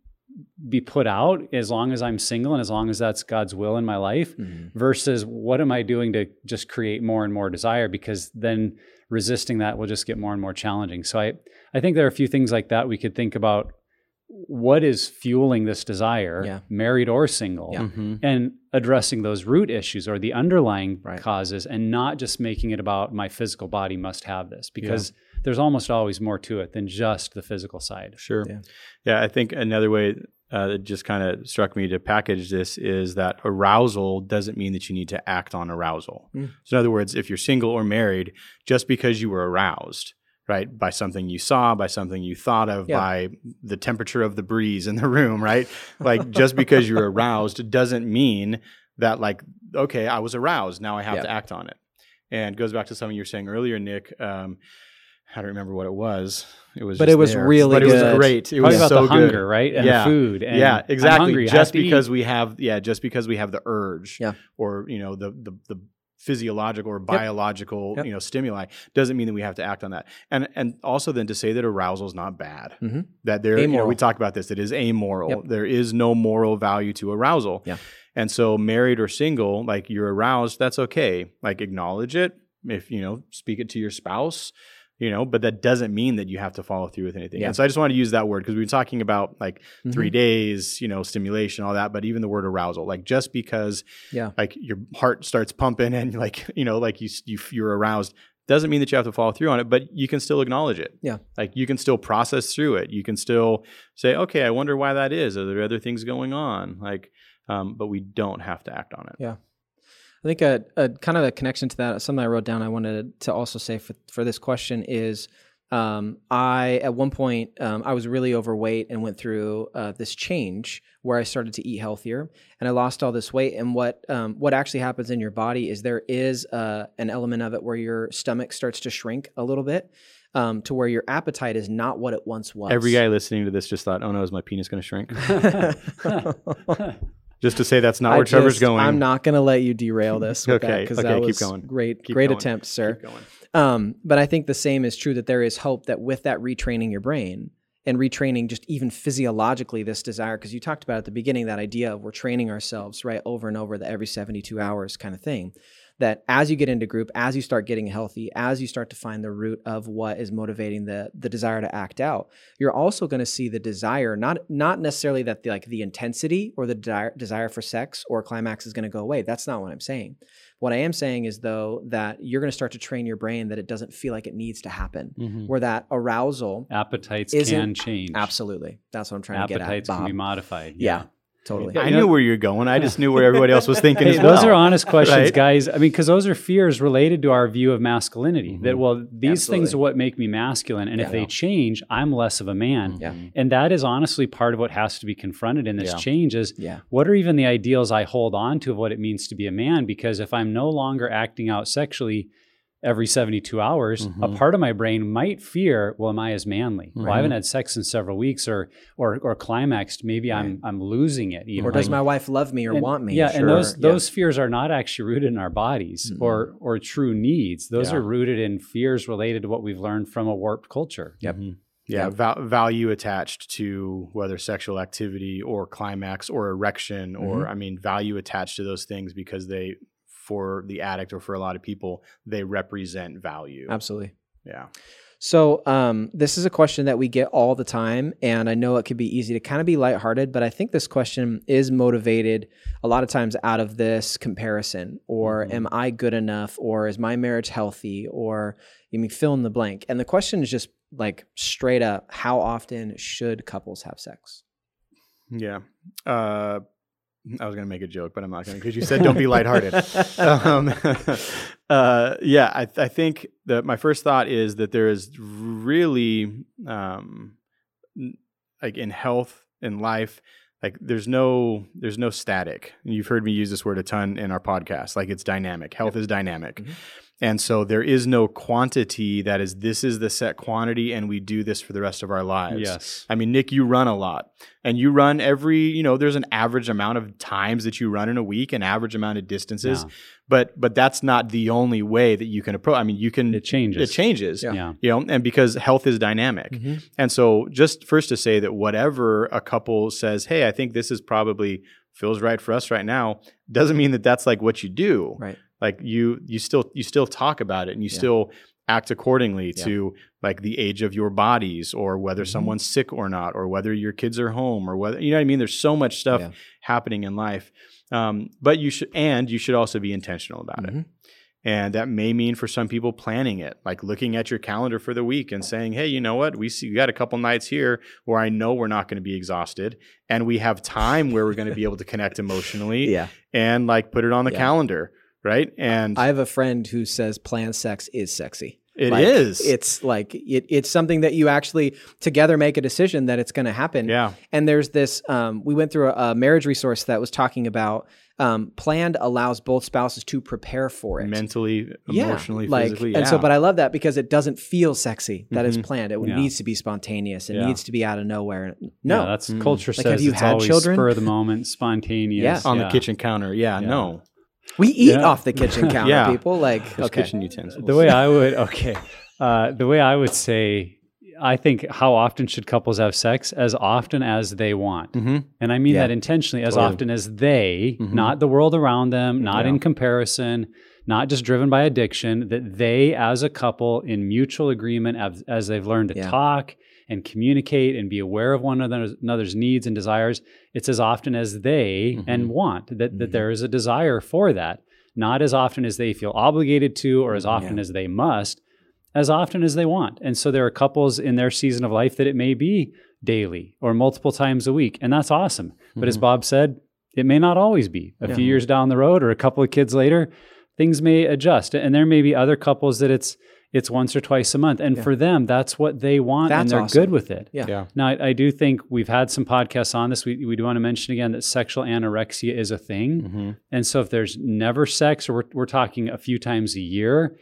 be put out as long as I'm single and as long as that's God's will in my life Mhm. versus what am I doing to just create more and more desire because then resisting that will just get more and more challenging. So I I think there are a few things like that we could think about what is fueling this desire, Yeah. married or single, Yeah. Mhm. and addressing those root issues or the underlying Right. causes and not just making it about my physical body must have this because there's almost always more to it than just the physical side. Sure. Yeah. Yeah. I think another way uh, that just kind of struck me to package this is that arousal doesn't mean that you need to act on arousal. Mm. So, in other words, if you're single or married, just because you were aroused, right, by something you saw, by something you thought of, Yeah. by the temperature of the breeze in the room, right? Like, just because you're aroused doesn't mean that, like, okay, I was aroused. Now I have Yeah. to act on it. And it goes back to something you were saying earlier, Nick. Um, I don't remember what it was. It was, But just it was there. really but it was good. great. It Probably was about so the good. hunger, right? And Yeah. the food. And yeah, exactly. hungry, just to eat. because we have, yeah, just because we have the urge, Yeah. or you know, the the the physiological or biological, Yep. you know, stimuli doesn't mean that we have to act on that. And and also then to say that arousal is not bad. Mhm. That there, you know, we talked about this. It is amoral. Yep. There is no moral value to arousal. Yeah. And so, married or single, like you're aroused, that's okay. Like acknowledge it. If you know, speak it to your spouse you know but that doesn't mean that you have to follow through with anything Yeah. and so i just want to use that word because we've been talking about like Mhm. three days you know stimulation all that but even the word arousal like just because Yeah. like your heart starts pumping and like you know like you, you you're aroused doesn't mean that you have to follow through on it but you can still acknowledge it Yeah. like you can still process through it you can still say okay i wonder why that is are there other things going on like um, but we don't have to act on it Yeah. I think a, a kind of a connection to that, something I wrote down I wanted to also say for, for this question is um, I, at one point, um, I was really overweight and went through uh, this change where I started to eat healthier and I lost all this weight. And what, um, what actually happens in your body is there is uh, an element of it where your stomach starts to shrink a little bit um, to where your appetite is not what it once was. every guy listening to this just thought oh no is my penis going to shrink just to say that's not I where trevor's just- going I'm not going to let you derail this. With Okay, because okay, that keep was going. great, Keep great going. attempt, sir. Keep. Um, but I think the same is true that there is hope that with that retraining your brain and retraining just even physiologically this desire, because you talked about at the beginning that idea of we're training ourselves right over and over the every 72 hours kind of thing. That as you get into group, as you start getting healthy, as you start to find the root of what is motivating the the desire to act out, you're also going to see the desire, not not necessarily that the like the intensity or the desire, desire for sex or climax is going to go away. That's not what I'm saying. What I am saying is though that you're going to start to train your brain that it doesn't feel like it needs to happen, Mhm. where that arousal. Appetites can change. Absolutely, that's what I'm trying to get at. Appetites can be modified. yeah, totally. Yeah, I you know- knew where you're going. I just knew where everybody else was thinking Hey, as those are honest questions, Right? guys. I mean, because those are fears related to our view of masculinity. That mm-hmm. well, these things are what make me masculine, and if they change, I'm less of a man. Yeah. And that is honestly part of what has to be confronted in this Yeah. change. Is Yeah. what are even the ideals I hold on to of what it means to be a man? Because if I'm no longer acting out sexually every 72 hours, a Mhm. part of my brain might fear, well, am I as manly? Well, I haven't had sex in several weeks or or or climaxed. Maybe I'm I'm losing it. Even Or does Like- my wife love me or and- want me? Yeah, and those yeah. those fears are not actually rooted in our bodies Mm-mm. or or true needs. Those Yeah. are rooted in fears related to what we've learned from a warped culture. Yep. Mhm. Yeah, val- value attached to whether sexual activity or climax or erection, or Mm-hmm. I mean, value attached to those things because they, for the addict or for a lot of people, they represent value. Absolutely. Yeah. So, um, this is a question that we get all the time, and I know it could be easy to kind of be lighthearted, but I think this question is motivated a lot of times out of this comparison, or Mhm. am I good enough, or is my marriage healthy, or you mean fill in the blank. And the question is just like straight up: How often should couples have sex? Yeah. Uh, I was going to make a joke, but I'm not going to because you said don't be lighthearted. um, uh, yeah, I, I think that my first thought is that there is really, um, n- like in health, in life, like there's no there's no static. And you've heard me use this word a ton in our podcast. Like it's dynamic. Health is dynamic. Mhm. And so there is no quantity that is this is the set quantity and we do this for the rest of our lives. Yes. I mean, Nick, you run a lot and you run every, you know, there's an average amount of times that you run in a week, an average amount of distances, Yeah. but, but that's not the only way that you can approach. I mean, you can, It changes. it changes, Yeah. Yeah. you know, and because health is dynamic. Mhm. And so just first to say that whatever a couple says, Hey, I think this is probably feels right for us right now doesn't mean that that's like what you do Right. Like you you still you still talk about it and you Yeah. still act accordingly Yeah. to like the age of your bodies or whether Mhm. someone's sick or not or whether your kids are home or whether you know what I mean there's so much stuff Yeah. happening in life um, but you should and you should also be intentional about it Mhm. And that may mean for some people planning it, like looking at your calendar for the week and saying, hey, you know what? We see we got a couple nights here where I know we're not going to be exhausted and we have time where we're going to be able to connect emotionally Yeah. and like put it on the Yeah. calendar. Right. And I have a friend who says planned sex is sexy. it Like, is. It's like it, it's something that you actually together make a decision that it's going to happen. yeah. And there's this. Um, we went through a, a marriage resource that was talking about um, planned allows both spouses to prepare for it. Mentally, Yeah, emotionally, like, physically. And so, but I love that because it doesn't feel sexy that it's Mhm. planned. It Yeah. needs to be spontaneous. It Yeah. needs to be out of nowhere. No, Yeah, that's Mm. culture Like, says have you it's had always children? spur of the moment, spontaneous. Yeah. on yeah. the kitchen counter. Yeah, Yeah. no. We eat Yeah. off the kitchen counter. Yeah. People like Those okay. kitchen utensils. The way I would okay, uh, the way I would say, I think how often should couples have sex? As often as they want, Mhm. and I mean Yeah. that intentionally. As Totally. often as they, Mhm. not the world around them, not Yeah. in comparison, not just driven by addiction. That they, as a couple, in mutual agreement, as, as they've learned to Yeah. talk and communicate and be aware of one another's, another's needs and desires, it's as often as they and Mhm. want that that Mhm. there is a desire for that. Not as often as they feel obligated to, or as often Yeah. as they must, as often as they want. And so there are couples in their season of life that it may be daily or multiple times a week, and that's awesome. But as Mhm. Bob said, it may not always be. A Yeah. few years down the road or a couple of kids later, things may adjust. And there may be other couples that it's it's once or twice a month. And Yeah. for them, that's what they want and they're awesome. good with it. Yeah. Yeah. Now, I, I do think we've had some podcasts on this. We, we do want to mention again that sexual anorexia is a thing. Mhm. And so if there's never sex or we're, we're talking a few times a year,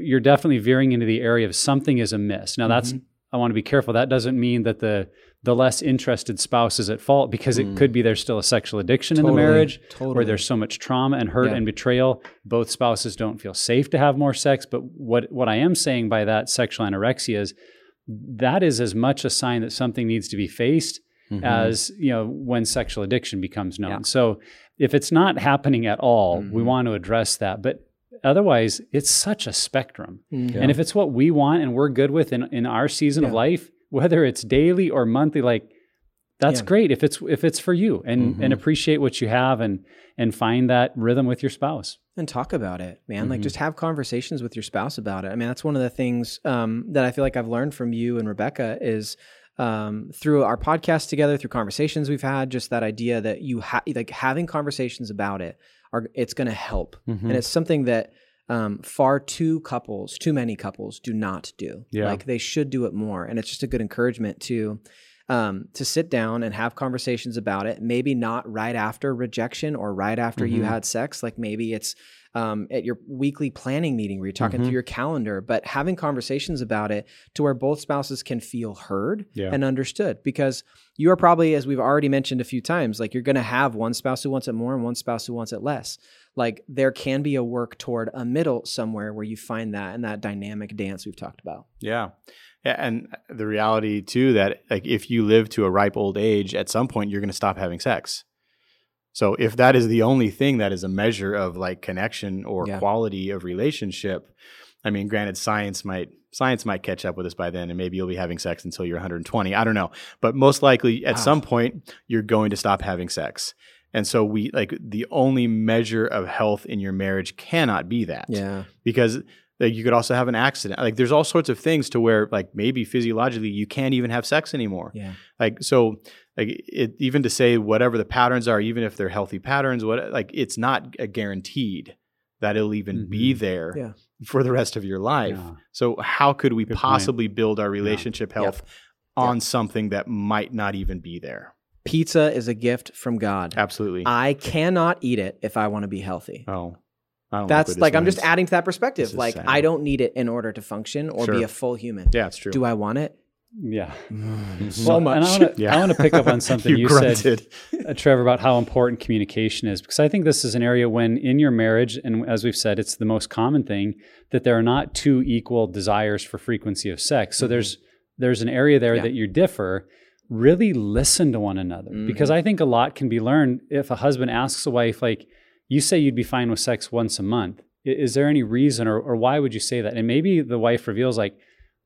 you're definitely veering into the area of something is amiss. Now that's I want to be careful. That doesn't mean that the the less interested spouse is at fault because it Mm. could be there's still a sexual addiction in the marriage totally. where there's so much trauma and hurt Yeah. and betrayal. Both spouses don't feel safe to have more sex. But what what I am saying by that sexual anorexia is that is as much a sign that something needs to be faced Mhm. as you know when sexual addiction becomes known. Yeah. So if it's not happening at all, we Mhm. want to address that. But otherwise, it's such a spectrum. Mhm. And if it's what we want and we're good with in, in our season of life, whether it's daily or monthly, like that's Yeah. great if it's if it's for you and and Mhm. appreciate what you have and and find that rhythm with your spouse. and talk about it, man. Like Mhm. just have conversations with your spouse about it. I mean, that's one of the things um, that I feel like I've learned from you and Rebecca is um, through our podcast together, through conversations we've had, just that idea that you have like having conversations about it are it's going to help, Mhm. and it's something that um, far too couples, too many couples, do not do. Yeah. Like they should do it more, and it's just a good encouragement to um, to sit down and have conversations about it. Maybe not right after rejection or right after you Mhm. had sex. Like maybe it's um, at your weekly planning meeting where you're talking Mhm. through your calendar, but having conversations about it to where both spouses can feel heard Yeah. and understood. Because you are probably, as we've already mentioned a few times, like you're going to have one spouse who wants it more and one spouse who wants it less. Like there can be a work toward a middle somewhere where you find that and that dynamic dance we've talked about. Yeah. Yeah, and the reality too that like if you live to a ripe old age, at some point you're going to stop having sex. So if that is the only thing that is a measure of like connection or Yeah. quality of relationship, I mean, granted, science might science might catch up with us by then, and maybe you'll be having sex until you're 120. I don't know, but most likely at Wow. some point you're going to stop having sex. And so we like the only measure of health in your marriage cannot be that Yeah. because like you could also have an accident. Like there's all sorts of things to where like maybe physiologically you can't even have sex anymore. Yeah. Like so like it even to say whatever the patterns are, even if they're healthy patterns, what like it's not a guaranteed that it'll even be Mhm. there Yeah. for the rest of your life. Yeah. So how could we Good point. possibly build our relationship health Yeah. on something that might not even be there? Pizza is a gift from God. Absolutely. I cannot eat it if I want to be healthy. oh. I don't That's where like I'm just adding to that perspective. Like sad. I don't need it in order to function or be a full human. Yeah, it's true. Do I want it? Yeah. So Well, much. And I want to Yeah. I want to pick up on something you, said, uh, Trevor, about how important communication is, because I think this is an area when in your marriage, and as we've said, it's the most common thing that there are not two equal desires for frequency of sex. So there's there's an area there Yeah. that you differ. Really listen to one another, mm-hmm. because I think a lot can be learned if a husband asks a wife, like, "You say you'd be fine with sex once a month. Is there any reason, or, or why would you say that?" And maybe the wife reveals, like,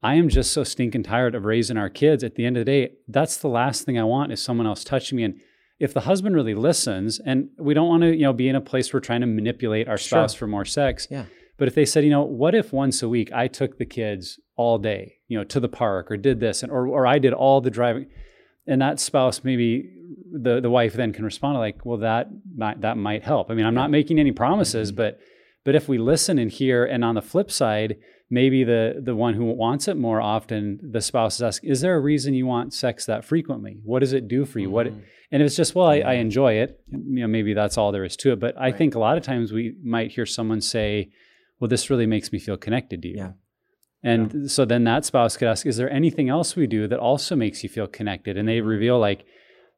I am just so stinking tired of raising our kids. At the end of the day, that's the last thing I want is someone else touching me. And if the husband really listens, and we don't want to, you know, be in a place where we're trying to manipulate our Sure. spouse for more sex, Yeah. But if they said, you know, what if once a week I took the kids all day, you know, to the park or did this and or or I did all the driving and that spouse maybe the the wife then can respond like, well that might that might help. I mean, I'm not making any promises, Mm-hmm. but but if we listen and hear and on the flip side, maybe the the one who wants it more often, the spouse is asking, is there a reason you want sex that frequently? What does it do for you? What Mm-hmm. and if it's just, well, I, I enjoy it, you know, maybe that's all there is to it. But I Right. think a lot of times we might hear someone say, well, this really makes me feel connected to you. Yeah. And so then that spouse could ask, is there anything else we do that also makes you feel connected? And they reveal, like,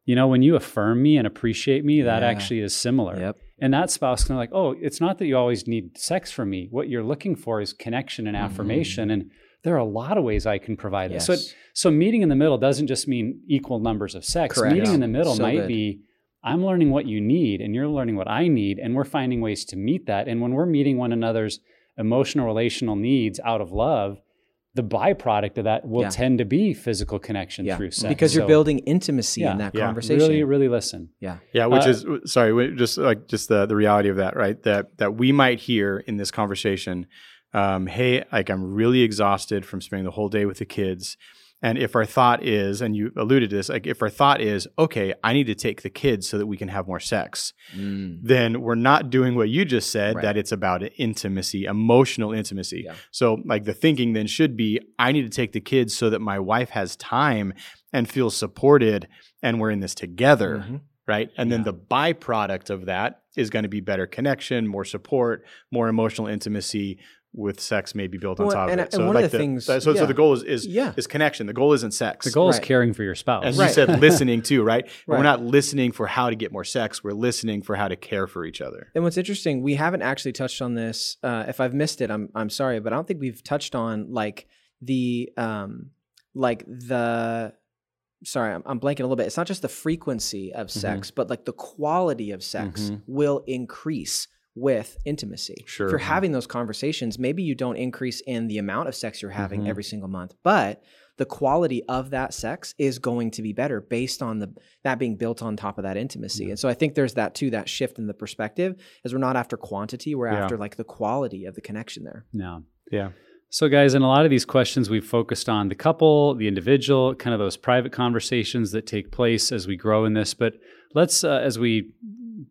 you know, when you affirm me and appreciate me, that Yeah. actually is similar. Yep. And that spouse can like, oh, it's not that you always need sex from me. What you're looking for is connection and affirmation. And there are a lot of ways I can provide this. So, Mm-hmm. So meeting in the middle doesn't just mean equal numbers of sex. Correct. Meeting in the middle So might good. be I'm learning what you need and you're learning what I need, and we're finding ways to meet that. And when we're meeting one another's emotional, relational needs out of love, the byproduct of that will Yeah. tend to be physical connection Yeah. through sex. Because you're So, building intimacy yeah. in that Yeah. conversation. Really, really listen. yeah. Yeah, which Uh, is sorry, just like just the the reality of that, right? That that we might hear in this conversation, um, hey, like I'm really exhausted from spending the whole day with the kids. And if our thought is, and you alluded to this, like if our thought is, okay, I need to take the kids so that we can have more sex, Mm. then we're not doing what you just said, Right. that it's about intimacy, emotional intimacy. Yeah. So, like, the thinking then should be I need to take the kids so that my wife has time and feels supported and we're in this together. Mhm. Right. And then the byproduct of that is going to be better connection, more support, more emotional intimacy with sex maybe built on Well, top and- of it. and So, one of like the things- so, so yeah. the goal is, is, Yeah. is connection. The goal isn't sex. The goal is caring for your spouse. and Right. you said listening too, right? Right. We're not listening for how to get more sex. We're listening for how to care for each other. And what's interesting, we haven't actually touched on this. Uh, if I've missed it, I'm I'm sorry, but I don't think we've touched on like the um like the sorry, I'm, I'm blanking a little bit. It's not just the frequency of Mm-hmm. sex, but like the quality of sex Mhm. will increase with intimacy. Sure. If you're having those conversations, maybe you don't increase in the amount of sex you're having Mhm. every single month, but the quality of that sex is going to be better based on the that being built on top of that intimacy. And so I think there's that too, that shift in the perspective is we're not after quantity, we're Yeah. after like the quality of the connection there. Yeah. Yeah. So, guys, in a lot of these questions, we've focused on the couple, the individual, kind of those private conversations that take place as we grow in this. But let's, uh, as we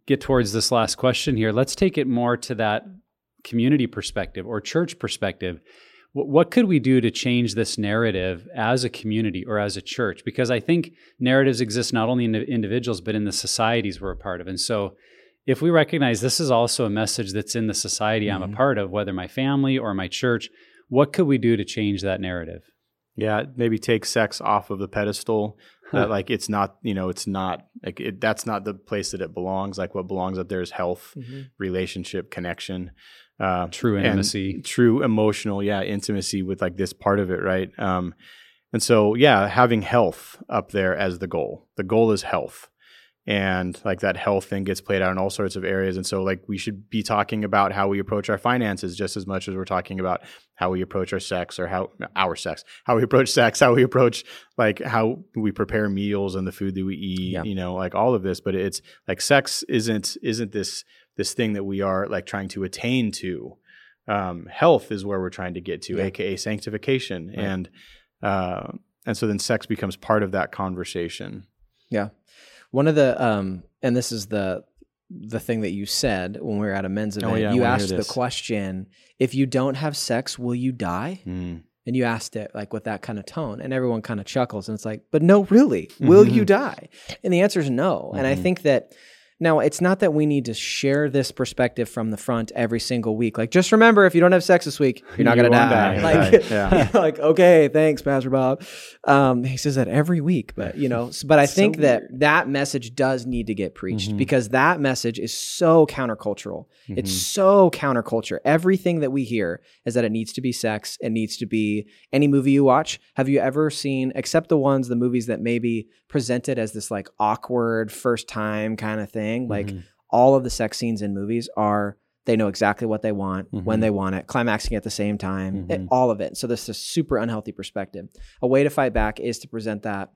get towards this last question here, let's take it more to that community perspective or church perspective. Wh- What could we do to change this narrative as a community or as a church? Because I think narratives exist not only in individuals, but in the societies we're a part of. And so, if we recognize this is also a message that's in the society I'm a Mhm. part of, whether my family or my church, what could we do to change that narrative? Yeah, maybe take sex off of the pedestal. That like it's not, you know, it's not like it, that's not the place that it belongs. Like what belongs up there is health, relationship, connection, uh, True intimacy. true emotional, yeah, intimacy with like this part of it, right? Um, and so, yeah, having health up there as the goal. The goal is health. And like that health thing gets played out in all sorts of areas. And so, like, we should be talking about how we approach our finances just as much as we're talking about how we approach our sex or how our sex, how we approach sex, how we approach like how we prepare meals and the food that we eat, Yeah. you know, like all of this. But it's like sex isn't isn't this this thing that we are like trying to attain to. Um, health is where we're trying to get to, Yeah. aka sanctification, Right. and uh, and so then sex becomes part of that conversation. Yeah. One of the um and this is the the thing that you said when we were at a men's Oh, event. yeah, you asked the question, if you don't have sex, will you die? Mm. And you asked it like with that kind of tone, and everyone kind of chuckles, and it's like, but no, really, will you die? And the answer is no. And I Mhm. think that now it's not that we need to share this perspective from the front every single week. Like, just remember, if you don't have sex this week, you're not You gonna die. die. Like, Right, yeah. like okay, thanks, Pastor Bob. Um, he says that every week, but you know, but I So think that that message does need to get preached Mhm. because that message is so countercultural. It's Mhm. so counterculture. Everything that we hear is that it needs to be sex. It needs to be any movie you watch. Have you ever seen, except the ones, the movies that maybe presented as this like awkward first time kind of thing? Like Mhm. all of the sex scenes in movies are they know exactly what they want when Mhm. they want it, climaxing at the same time, it- Mhm. all of it. So this is a super unhealthy perspective. A way to fight back is to present that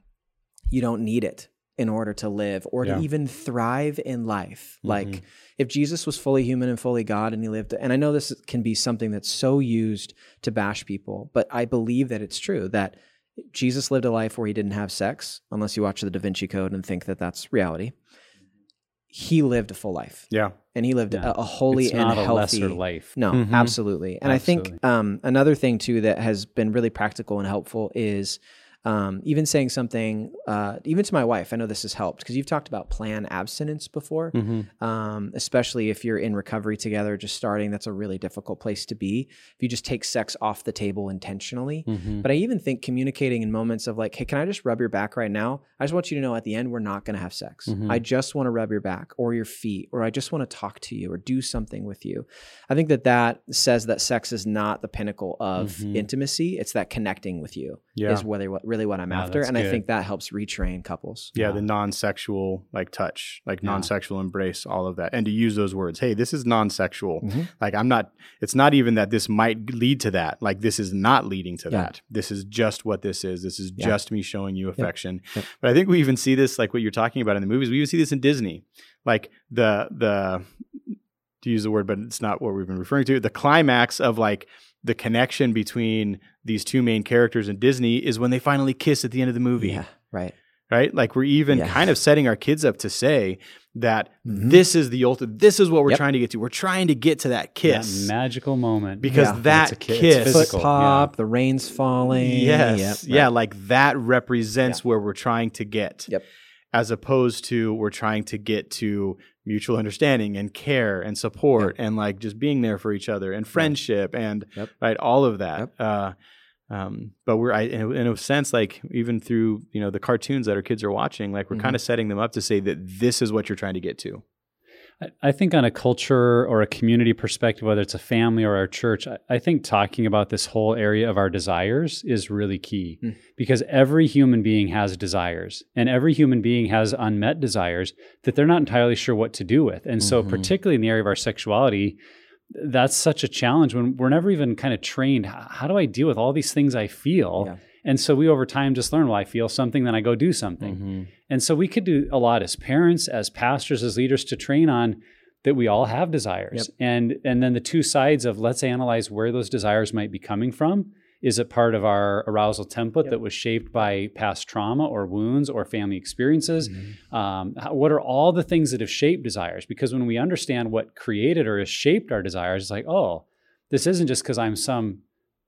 you don't need it. in order to live or Yeah. to even thrive in life. Like Mhm. if Jesus was fully human and fully God and he lived, and I know this can be something that's so used to bash people, but I believe that it's true that Jesus lived a life where he didn't have sex, unless you watch the Da Vinci Code and think that that's reality. He lived a full life Yeah. and he lived Yeah. a, a holy it's and not a healthy lesser life. no, Mhm. absolutely. And I think um, another thing too that has been really practical and helpful is um, even saying something, uh, even to my wife. I know this has helped because you've talked about plan abstinence before, Mm-hmm. um, especially if you're in recovery together, just starting. That's a really difficult place to be. If you just take sex off the table intentionally. Mm-hmm. But I even think communicating in moments of like, hey, can I just rub your back right now? I just want you to know at the end, we're not going to have sex. Mhm. I just want to rub your back or your feet, or I just want to talk to you or do something with you. I think that that says that sex is not the pinnacle of Mhm. intimacy. It's that connecting with you Yeah. is what, really what I'm Wow, after. And I think that helps retrain couples. Yeah, Yeah. the non-sexual like touch, like Yeah. non-sexual embrace, all of that, and to use those words. Hey, this is non-sexual. Mhm. Like I'm not. It's not even that this might lead to that. Like this is not leading to Yeah. that. This is just what this is. This is Yeah. just me showing you affection. But I think we even see this, like what you're talking about in the movies. We even see this in Disney, like the the to use the word, but it's not what we've been referring to. The climax of like the connection between these two main characters in Disney is when they finally kiss at the end of the movie Yeah, right. right? Like we're even Yeah. kind of setting our kids up to say that Mhm. this is the ultimate. This is what we're Yep. trying to get to. We're trying to get to that kiss. That magical moment. Because Yeah. that It's a ki- kiss, physical. Foot pop, the rain's falling. yes, Yep, yeah, like that represents where we're trying to get. Yep. As opposed to we're trying to get to mutual understanding and care and support and like just being there for each other and friendship and Yep. right all of that. Yep. Uh, um, but we're I, in, a, in a sense like even through you know the cartoons that our kids are watching, like we're Mhm. kind of setting them up to say that this is what you're trying to get to. I- think on a culture or a community perspective, whether it's a family or our church, I- think talking about this whole area of our desires is really key Mm. because every human being has desires and every human being has unmet desires that they're not entirely sure what to do with. And so, Mhm. particularly in the area of our sexuality, that's such a challenge when we're never even kind of trained. How do I deal with all these things I feel? Yeah. And so we over time just learn, well, I feel something, then I go do something. And so we could do a lot as parents, as pastors, as leaders to train on that we all have desires. And and then the two sides of let's analyze where those desires might be coming from. Is it part of our arousal template that was shaped by past trauma or wounds or family experiences? Um, what are all the things that have shaped desires? Because when we understand what created or has shaped our desires, it's like, oh, this isn't just because I'm some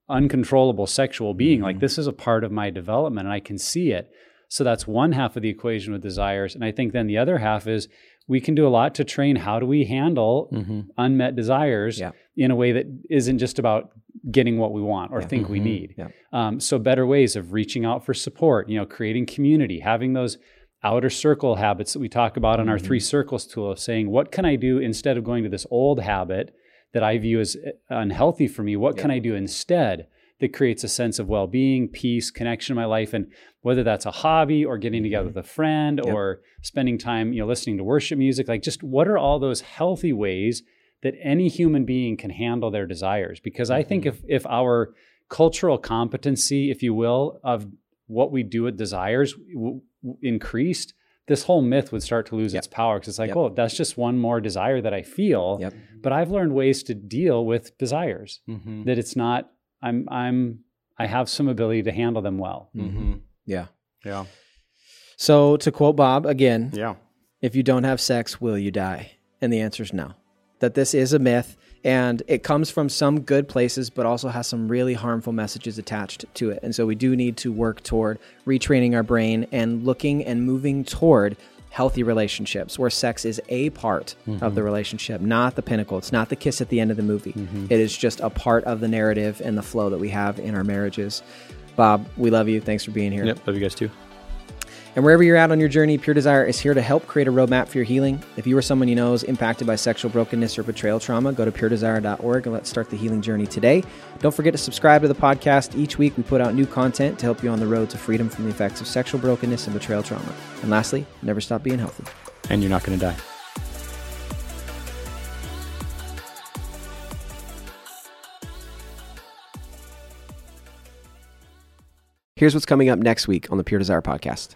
uncontrollable sexual being. Like this is a part of my development and I can see it. So that's one half of the equation with desires. And I think then the other half is we can do a lot to train how do we handle unmet desires Yeah. in a way that isn't just about getting what we want or Yeah. think we Mhm. need. Yeah. Um, so better ways of reaching out for support, you know, creating community, having those outer circle habits that we talk about in our Mm-hmm. three circles tool of saying, what can I do instead of going to this old habit that I view as uh, unhealthy for me? What can I do instead that creates a sense of well-being, peace, connection in my life? And whether that's a hobby or getting together with a friend Mm-hmm. Yep. or spending time, you know, listening to worship music, like just what are all those healthy ways that any human being can handle their desires? Because I think Mm-hmm. if if our cultural competency, if you will, of what we do with desires w- w- increased, this whole myth would start to lose Yep. its power because it's like, Yep. oh, that's just one more desire that I feel. Yep. But I've learned ways to deal with desires Mm-hmm. that it's not. I'm I'm I have some ability to handle them well. Mm-hmm. Yeah. Yeah. So to quote Bob again, Yeah. if you don't have sex, will you die? And the answer is no. That this is a myth and it comes from some good places, but also has some really harmful messages attached to it. And so we do need to work toward retraining our brain and looking and moving toward healthy relationships where sex is a part of the mm-hmm. relationship, not the pinnacle. It's not the kiss at the end of the movie. Mm-hmm. It is just a part of the narrative and the flow that we have in our marriages. Bob, we love you. Thanks for being here. Yep. Love you guys too. And wherever you're at on your journey, Pure Desire is here to help create a roadmap for your healing. If you or someone you know is impacted by sexual brokenness or betrayal trauma, go to puredesire.org and let's start the healing journey today. Don't forget to subscribe to the podcast. Each week we put out new content to help you on the road to freedom from the effects of sexual brokenness and betrayal trauma. And lastly, never stop being healthy. And you're not going to die. Here's what's coming up next week on the Pure Desire podcast.